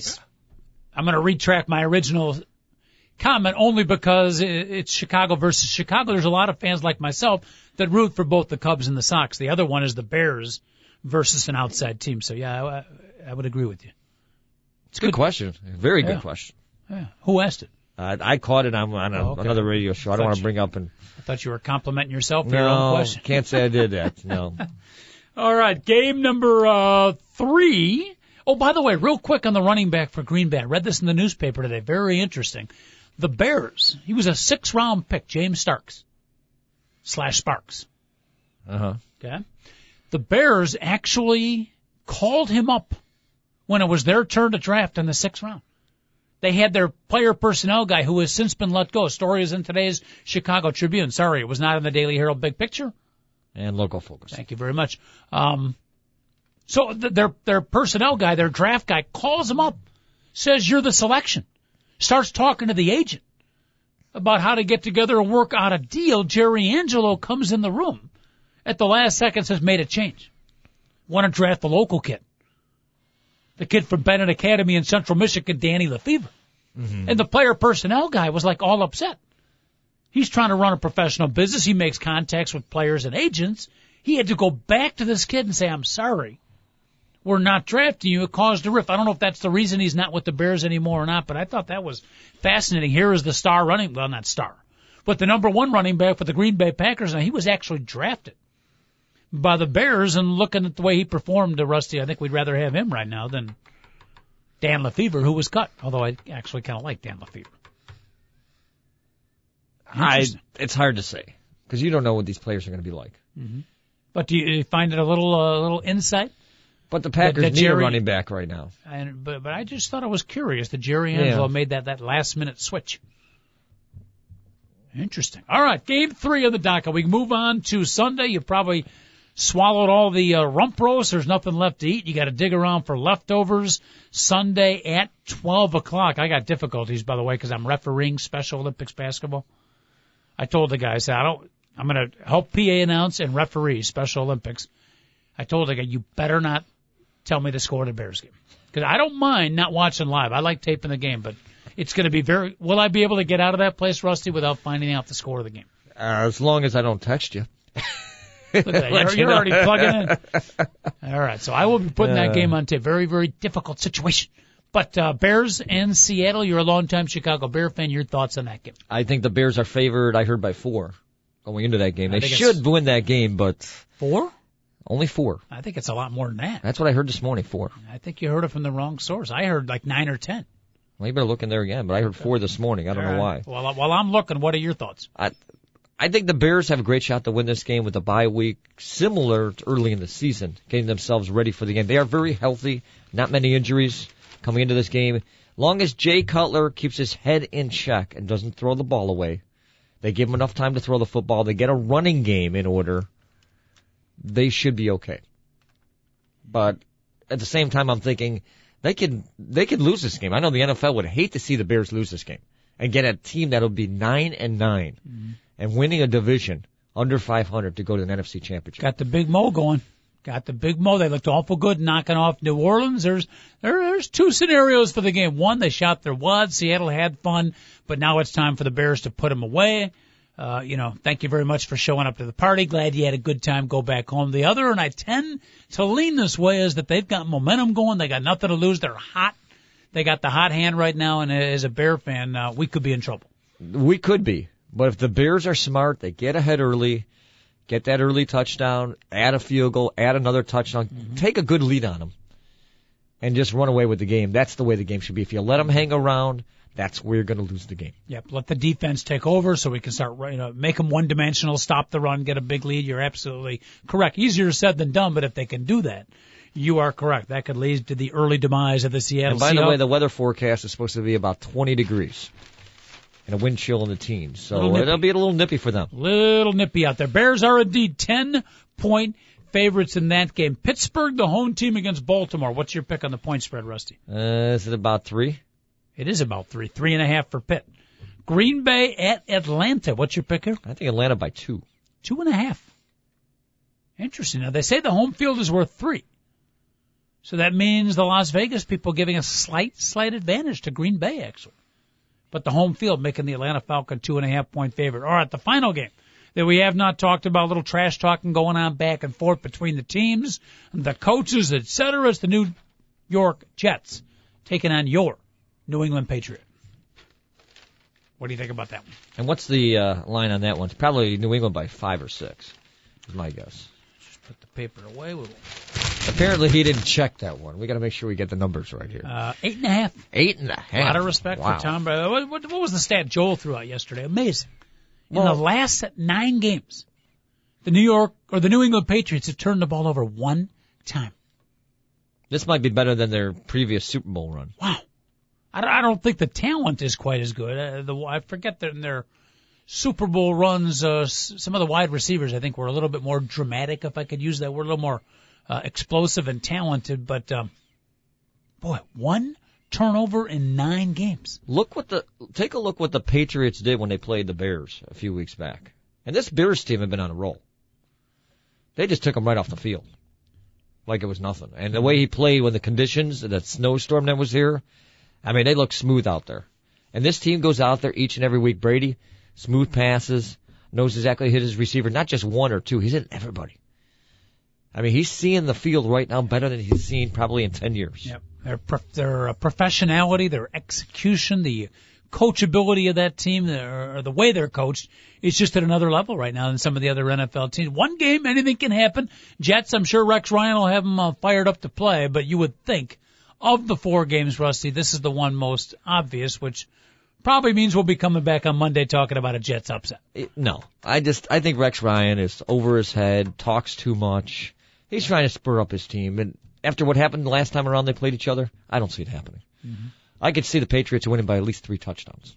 am going to retract my original comment only because i- it's Chicago versus Chicago. There's a lot of fans like myself that root for both the Cubs and the Sox. The other one is the Bears versus an outside team. So yeah, I, I would agree with you. It's a good question. Very Yeah. good question. Yeah. Who asked it? Uh, I caught it on, on a, Oh, okay. another radio show. I Thought don't want to bring up and I thought you were complimenting yourself for your own no, question. can't say I did that. No. [laughs] All right, game number uh, three. Oh, by the way, real quick on the running back for Green Bay. I read this in the newspaper today. Very interesting. The Bears. He was a six round pick, James Starks slash Sparks. Uh huh. Okay. The Bears actually called him up when it was their turn to draft in the sixth round. They had their player personnel guy who has since been let go. Story is in today's Chicago Tribune. Sorry, it was not in the Daily Herald Big Picture. And local focus. Thank you very much. Um, so th- their their personnel guy, their draft guy, calls him up, says you're the selection, starts talking to the agent about how to get together and work out a deal. Jerry Angelo comes in the room at the last second, says made a change, want to draft the local kid, the kid from Benet Academy in Central Michigan, Danny LeFevour, mm-hmm. and the player personnel guy was like all upset. He's trying to run a professional business. He makes contacts with players and agents. He had to go back to this kid and say, I'm sorry. We're not drafting you. It caused a rift. I don't know if that's the reason he's not with the Bears anymore or not, but I thought that was fascinating. Here is the star running, well, not star, but the number one running back for the Green Bay Packers, and he was actually drafted by the Bears. And looking at the way he performed to Rusty, I think we'd rather have him right now than Dan LeFevour, who was cut. Although I actually kind of like Dan LeFevour. I, it's hard to say because you don't know what these players are going to be like. But do you find it a little, uh, little insight? But the Packers that need Jerry- a running back right now. And but but I just thought it was curious that Jerry Yeah. Angelo made that that last minute switch. Interesting. All right, game three of the DACA. We move on to Sunday. You probably swallowed all the uh, rump roast. There's nothing left to eat. You got to dig around for leftovers. Sunday at 12 o'clock. I got difficulties, by the way, because I'm refereeing Special Olympics basketball. I told the guys I don't. I'm going to help PA announce and referee Special Olympics. I told the guy, you better not tell me the score of the Bears game. Because I don't mind not watching live. I like taping the game, but it's going to be very. Will I be able to get out of that place, Rusty, without finding out the score of the game? Uh, as long as I don't text you. Look at that. You're, you you're already plugging in. [laughs] All right. So I will be putting that Uh. game on tape. Very, very difficult situation. But uh, Bears and Seattle, you're a longtime Chicago Bear fan. Your thoughts on that game? I think the Bears are favored. I heard by four going into that game. They should win that game, but Four? only four. I think it's a lot more than that. That's what I heard this morning. Four. I think you heard it from the wrong source. I heard like nine or ten. Well, you better look in there again. But I heard four this morning. I don't know why. Well, while I'm looking, what are your thoughts? I, I think the Bears have a great shot to win this game with a bye week, similar to early in the season, getting themselves ready for the game. They are very healthy, not many injuries coming into this game. Long as Jay Cutler keeps his head in check and doesn't throw the ball away, they give him enough time to throw the football. They get a running game in order. They should be okay. But at the same time, I'm thinking they could they could lose this game. I know the NFL would hate to see the Bears lose this game and get a team that'll be nine and 9 mm-hmm. And winning a division under 500 to go to the NFC Championship. Got the big Mo going. Got the big Mo. They looked awful good knocking off New Orleans. There's there, there's two scenarios for the game. One, they shot their wad. Seattle had fun, but now it's time for the Bears to put them away. Uh, you know, thank you very much for showing up to the party. Glad you had a good time. Go back home. The other, and I tend to lean this way, is that they've got momentum going. They got nothing to lose. They're hot. They got the hot hand right now, and as a Bear fan, uh, we could be in trouble. We could be, but if the Bears are smart, they get ahead early, get that early touchdown, add a field goal, add another touchdown, mm-hmm. take a good lead on them, and just run away with the game. That's the way the game should be. If you let them hang around, that's where you're going to lose the game. Yep, let the defense take over so we can start, you know, make them one dimensional, stop the run, get a big lead. You're absolutely correct. Easier said than done, but if they can do that, you are correct. That could lead to the early demise of the Seattle And by the way, the weather forecast is supposed to be about 20 degrees and a wind chill in the teens. So it'll be a little nippy for them. Little nippy out there. Bears are indeed 10 point favorites in that game. Pittsburgh, the home team against Baltimore. What's your pick on the point spread, Rusty? Uh, is it about three? It is about three, three and a half for Pitt. Green Bay at Atlanta. What's your pick here? I think Atlanta by two. Two and a half. Interesting. Now they say the home field is worth three. So that means the Las Vegas people giving a slight, slight advantage to Green Bay actually. But the home field making the Atlanta Falcon two and a half point favorite. All right, the final game that we have not talked about, a little trash talking going on back and forth between the teams, the coaches, et cetera. It's the New York Jets taking on your New England Patriot. What do you think about that one? And what's the uh, line on that one? It's probably New England by five or six, is my guess. Just put the paper away. We'll, Apparently he didn't check that one. We got to make sure we get the numbers right here. uh, eight and a half. Eight and a half. A lot of respect wow. for Tom Brady. What, what, what was the stat Joel threw out yesterday? Amazing. In Well- the last nine games, the New York or the New England Patriots have turned the ball over one time. This might be better than their previous Super Bowl run. Wow. I don't, I don't think the talent is quite as good. Uh, the I forget that in their Super Bowl runs, uh, s- some of the wide receivers I think were a little bit more dramatic, if I could use that word, a little more uh, explosive and talented. But um, boy, one turnover in nine games. Look what the take a look what the Patriots did when they played the Bears a few weeks back. And this Bears team had been on a roll. They just took them right off the field, like it was nothing. And the way he played when the conditions, that snowstorm that was here, I mean, they look smooth out there. And this team goes out there each and every week. Brady, smooth passes, knows exactly hit his receiver, not just one or two. He's hitting everybody. I mean, he's seeing the field right now better than he's seen probably in ten years. Yep. Their prof- their uh, professionality, their execution, the coachability of that team, or the way they're coached, is just at another level right now than some of the other NFL teams. One game, anything can happen. Jets, I'm sure Rex Ryan will have them uh, fired up to play, but you would think of the four games, Rusty, this is the one most obvious, which probably means we'll be coming back on Monday talking about a Jets upset. No, I just I think Rex Ryan is over his head, talks too much. He's trying to spur up his team, and after what happened the last time around they played each other, I don't see it happening. Mm-hmm. I could see the Patriots winning by at least three touchdowns.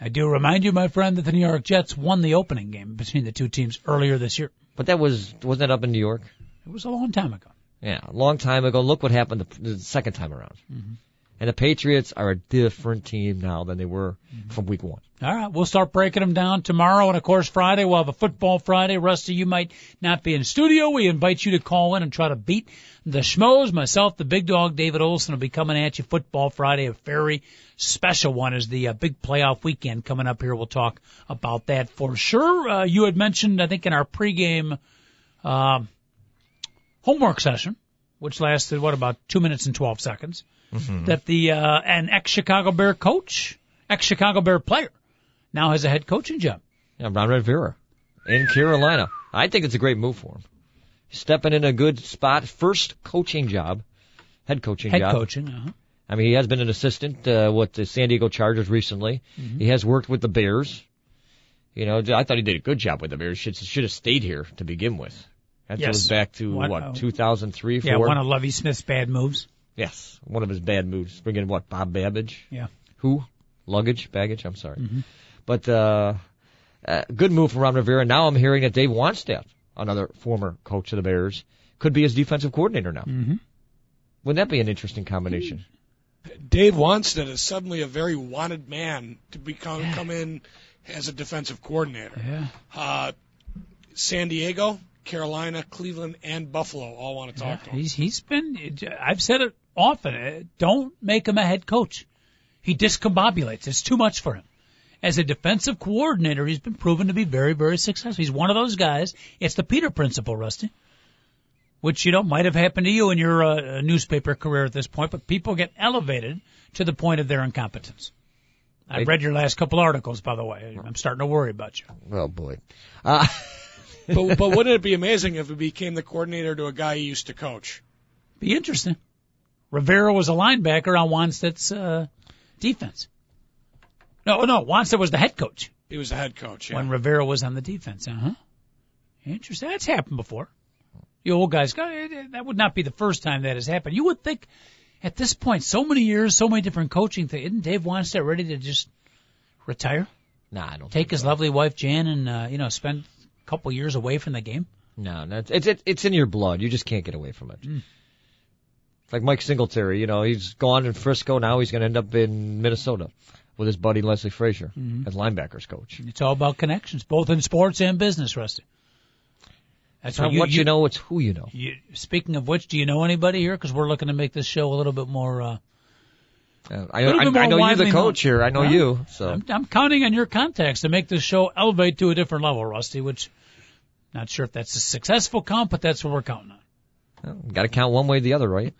I do remind you, my friend, that the New York Jets won the opening game between the two teams earlier this year. But that was wasn't that up in New York? It was a long time ago. Yeah, a long time ago. Look what happened the, the second time around. Mm-hmm. And the Patriots are a different team now than they were Mm-hmm. from week one. All right, we'll start breaking them down tomorrow, and of course Friday we'll have a football Friday. Rusty, you might not be in studio. We invite you to call in and try to beat the Schmoes. Myself, the big dog, David Olson will be coming at you football Friday. A very special one is the uh, big playoff weekend coming up here. We'll talk about that for sure. Uh, you had mentioned, I think, in our pregame uh, homework session, which lasted what about two minutes and twelve seconds, that the uh, an ex Chicago Bear coach, ex Chicago Bear player, now has a head coaching job. Yeah, Ron Rivera in Carolina. I think it's a great move for him. Stepping in a good spot, first coaching job, head coaching Head job. coaching. Uh-huh. I mean, he has been an assistant uh, with the San Diego Chargers recently. Mm-hmm. He has worked with the Bears. You know, I thought he did a good job with the Bears. Should should have stayed here to begin with. That Yes. goes back to What, what, uh, 2003, Yeah, four. one of Lovie Smith's bad moves. Yes, one of his bad moves. Bringing what Bob Babich. Yeah. Who? Luggage, baggage. I'm sorry. Mm-hmm. But uh, uh, good move from Ron Rivera. Now I'm hearing that Dave Wannstedt, another former coach of the Bears, could be his defensive coordinator now. Mm-hmm. Wouldn't that be an interesting combination? Dave Wannstedt is suddenly a very wanted man to become come in as a defensive coordinator. Yeah. Uh, San Diego, Carolina, Cleveland, and Buffalo all want to Yeah, talk to him. he's he's been. I've said it often. uh, Don't make him a head coach. He discombobulates. It's too much for him. As a defensive coordinator, he's been proven to be very, very successful. He's one of those guys. It's the Peter principle, Rusty. Which you know might have happened to you in your uh, newspaper career at this point, but people get elevated to the point of their incompetence. I've read your last couple articles, by the way. I'm starting to worry about you. Oh boy. Uh, but, but wouldn't it be [laughs] amazing if he became the coordinator to a guy he used to coach? Be interesting. Rivera was a linebacker on Wannstedt's uh, defense. No, no, Wannstedt was the head coach He was the head coach. Yeah. when Rivera was on the defense. Uh huh. Interesting. That's happened before. You old guys, go- that would not be the first time that has happened. You would think at this point, so many years, so many different coaching things, isn't Dave Wannstedt ready to just retire? nah, I don't Take think his so. lovely wife Jan and uh, you know spend a couple years away from the game. No, no, it's it's it's in your blood. You just can't get away from it. Mm. Like Mike Singletary. You know, he's gone in Frisco. Now he's going to end up in Minnesota with his buddy Leslie Frazier Mhm. as linebackers coach. It's all about connections, both in sports and business, Rusty. That's not what you, what you, you know, it's who you know. You, speaking of which, do you know anybody here? Because we're looking to make this show a little bit more. Uh, Uh, I, I, I know you're the known. coach here. I know Huh? you. So I'm, I'm counting on your contacts to make this show elevate to a different level, Rusty. Which, not sure if that's a successful count, but that's what we're counting on. Got to count one way or the other, right?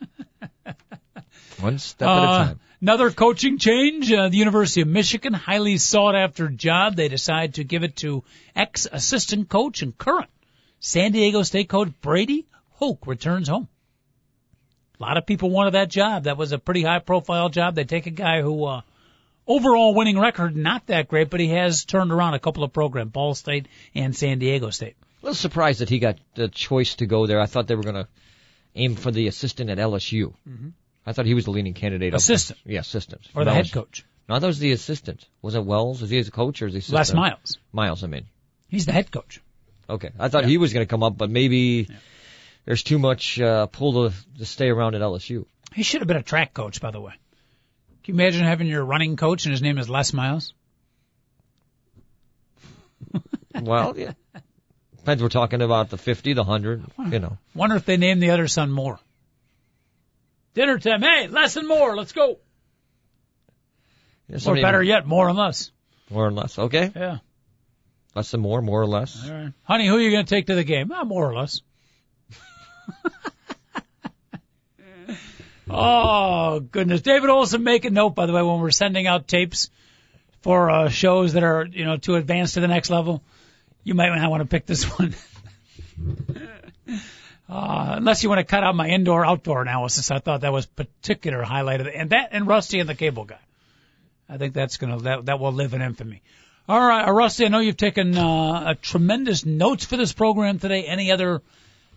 [laughs] one step at a Uh, time. Another coaching change. Uh, the University of Michigan, highly sought after job. They decide to give it to ex assistant coach and current San Diego State coach Brady Hoke returns home. A lot of people wanted that job. That was a pretty high profile job. They take a guy who, uh, overall winning record, not that great, but he has turned around a couple of programs, Ball State and San Diego State. A little surprised that he got the choice to go there. I thought they were going to aim for the assistant at LSU. Mm-hmm. I thought he was the leading candidate. up- Assistant. Yeah, assistant. Or the head coach. No, that was the assistant. Was it Wells? Is he the coach or is he assistant? Les Miles. Miles, I mean. He's the head coach. Okay. I thought he was going to come up, but maybe there's too much uh, pull to, to stay around at LSU. He should have been a track coach, by the way. Can you imagine having your running coach and his name is Les Miles? well, yeah. Depends. We're talking about the 50, the 100, you know. Wonder if they named the other son more. Dinner time. Hey, less and more. Let's go. There's Or better yet, more and less. More or less. Okay. Yeah. Less than more, more or less. All right. Honey, who are you going to take to the game? Ah, more or less. [laughs] oh, goodness. David Olson, make a note, by the way, when we're sending out tapes for uh, shows that are, you know, to advance to the next level. You might not want to pick this [laughs] one. Uh, unless you want to cut out my indoor outdoor analysis, I thought that was particular highlight of it. And that and Rusty and the cable guy. I think that's gonna that that will live in infamy. All right, uh, Rusty, I know you've taken uh, a tremendous notes for this program today. Any other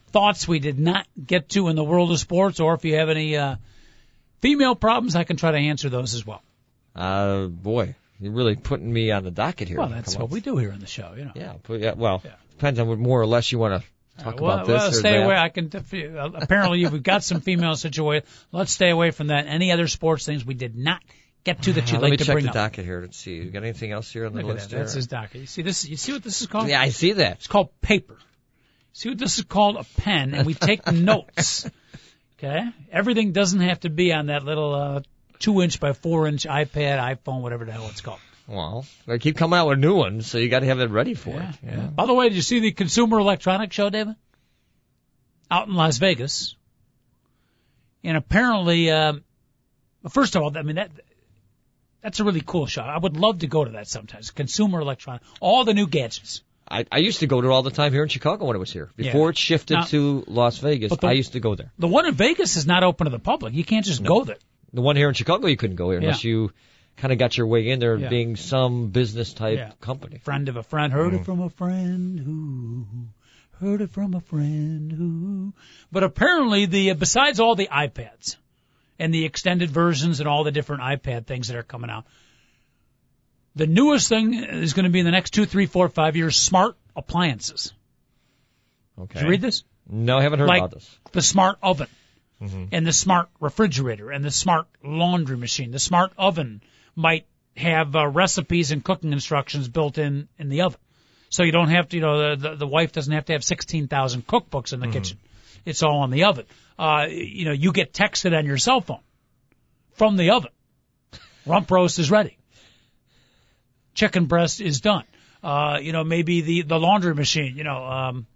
thoughts we did not get to in the world of sports, or if you have any uh, female problems, I can try to answer those as well. Uh, boy, you're really putting me on the docket here. Well, that's what we do here on the show, you know. Yeah, but yeah, well, Yeah. depends on what more or less you want to talk well, about this well, stay that. away. I can. uh, Apparently, you've got some female situation. Let's stay away from that. Any other sports things we did not get to that Uh, you'd let me like to check bring the up? docket here. Let's see. You got anything else here on the Look at list that. That's his docket. You see this? You see what this is called? Yeah, I see that. It's called paper. See what this is called? A pen, and we take [laughs] notes. Okay? Everything doesn't have to be on that little uh, two inch by four inch iPad, iPhone, whatever the hell it's called. Well, they keep coming out with new ones, so you got to have it ready for Yeah, it. yeah. By the way, did you see the Consumer Electronics Show, David? Out in Las Vegas. And apparently, um, first of all, I mean that that's a really cool show. I would love to go to that sometimes. Consumer Electronics, all the new gadgets. I, I used to go to it all the time here in Chicago when it was here. Before Yeah. it shifted Now- to Las Vegas, But the- I used to go there. The one in Vegas is not open to the public. You can't just go there. The one here in Chicago, you couldn't go here unless you kind of got your way in there Yeah. being some business type Yeah. company. Friend of a friend heard Mm. it from a friend who heard it from a friend who. But apparently, the besides all the iPads and the extended versions and all the different iPad things that are coming out, the newest thing is going to be in the next two, three, four, five years: smart appliances. Okay. Did you read this? No, I haven't heard Like- about this. The smart oven. Mm-hmm. And the smart refrigerator and the smart laundry machine. The smart oven might have uh, recipes and cooking instructions built in in the oven. So you don't have to, you know, the, the, the wife doesn't have to have 16,000 cookbooks in the kitchen. It's all on the oven. Uh, you know, you get texted on your cell phone from the oven. Rump roast is ready. Chicken breast is done. Uh, you know, maybe the, the laundry machine, you know, um,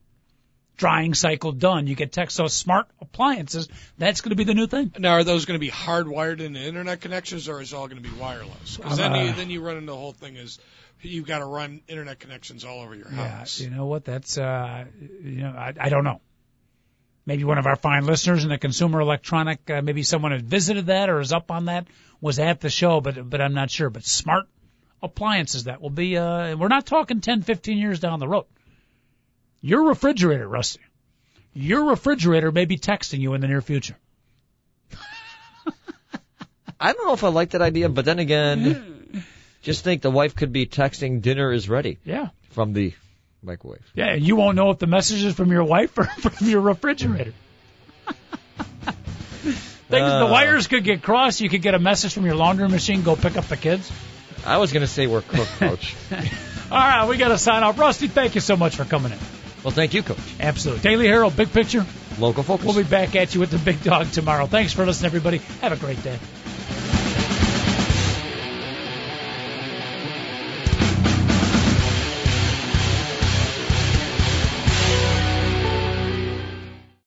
drying cycle done. You get text. So smart appliances, that's going to be the new thing. Now, are those going to be hardwired into internet connections, or is it all going to be wireless? Because then, Uh, you, then you run into the whole thing is you've got to run internet connections all over your Yeah, house. you know what? That's uh, you know, I, I don't know. Maybe one of our fine listeners in the consumer electronic, uh, maybe someone had visited that or is up on that, was at the show, but but I'm not sure. But smart appliances that will be. Uh, we're not talking 10, 15 years down the road. Your refrigerator, Rusty. Your refrigerator may be texting you in the near future. [laughs] I don't know if I like that idea, but then again, [laughs] just think the wife could be texting dinner is ready Yeah, from the microwave. yeah. You won't know if the message is from your wife or [laughs] from your refrigerator. Things, the Uh. wires could get crossed. You could get a message from your laundry machine. Go pick up the kids. I was going to say we're cooked, coach. All right, we got to sign off. Rusty, thank you so much for coming in. Well, thank you, coach. Absolutely. Daily Herald, big picture. Local focus. We'll be back at you with the big dog tomorrow. Thanks for listening, everybody. Have a great day.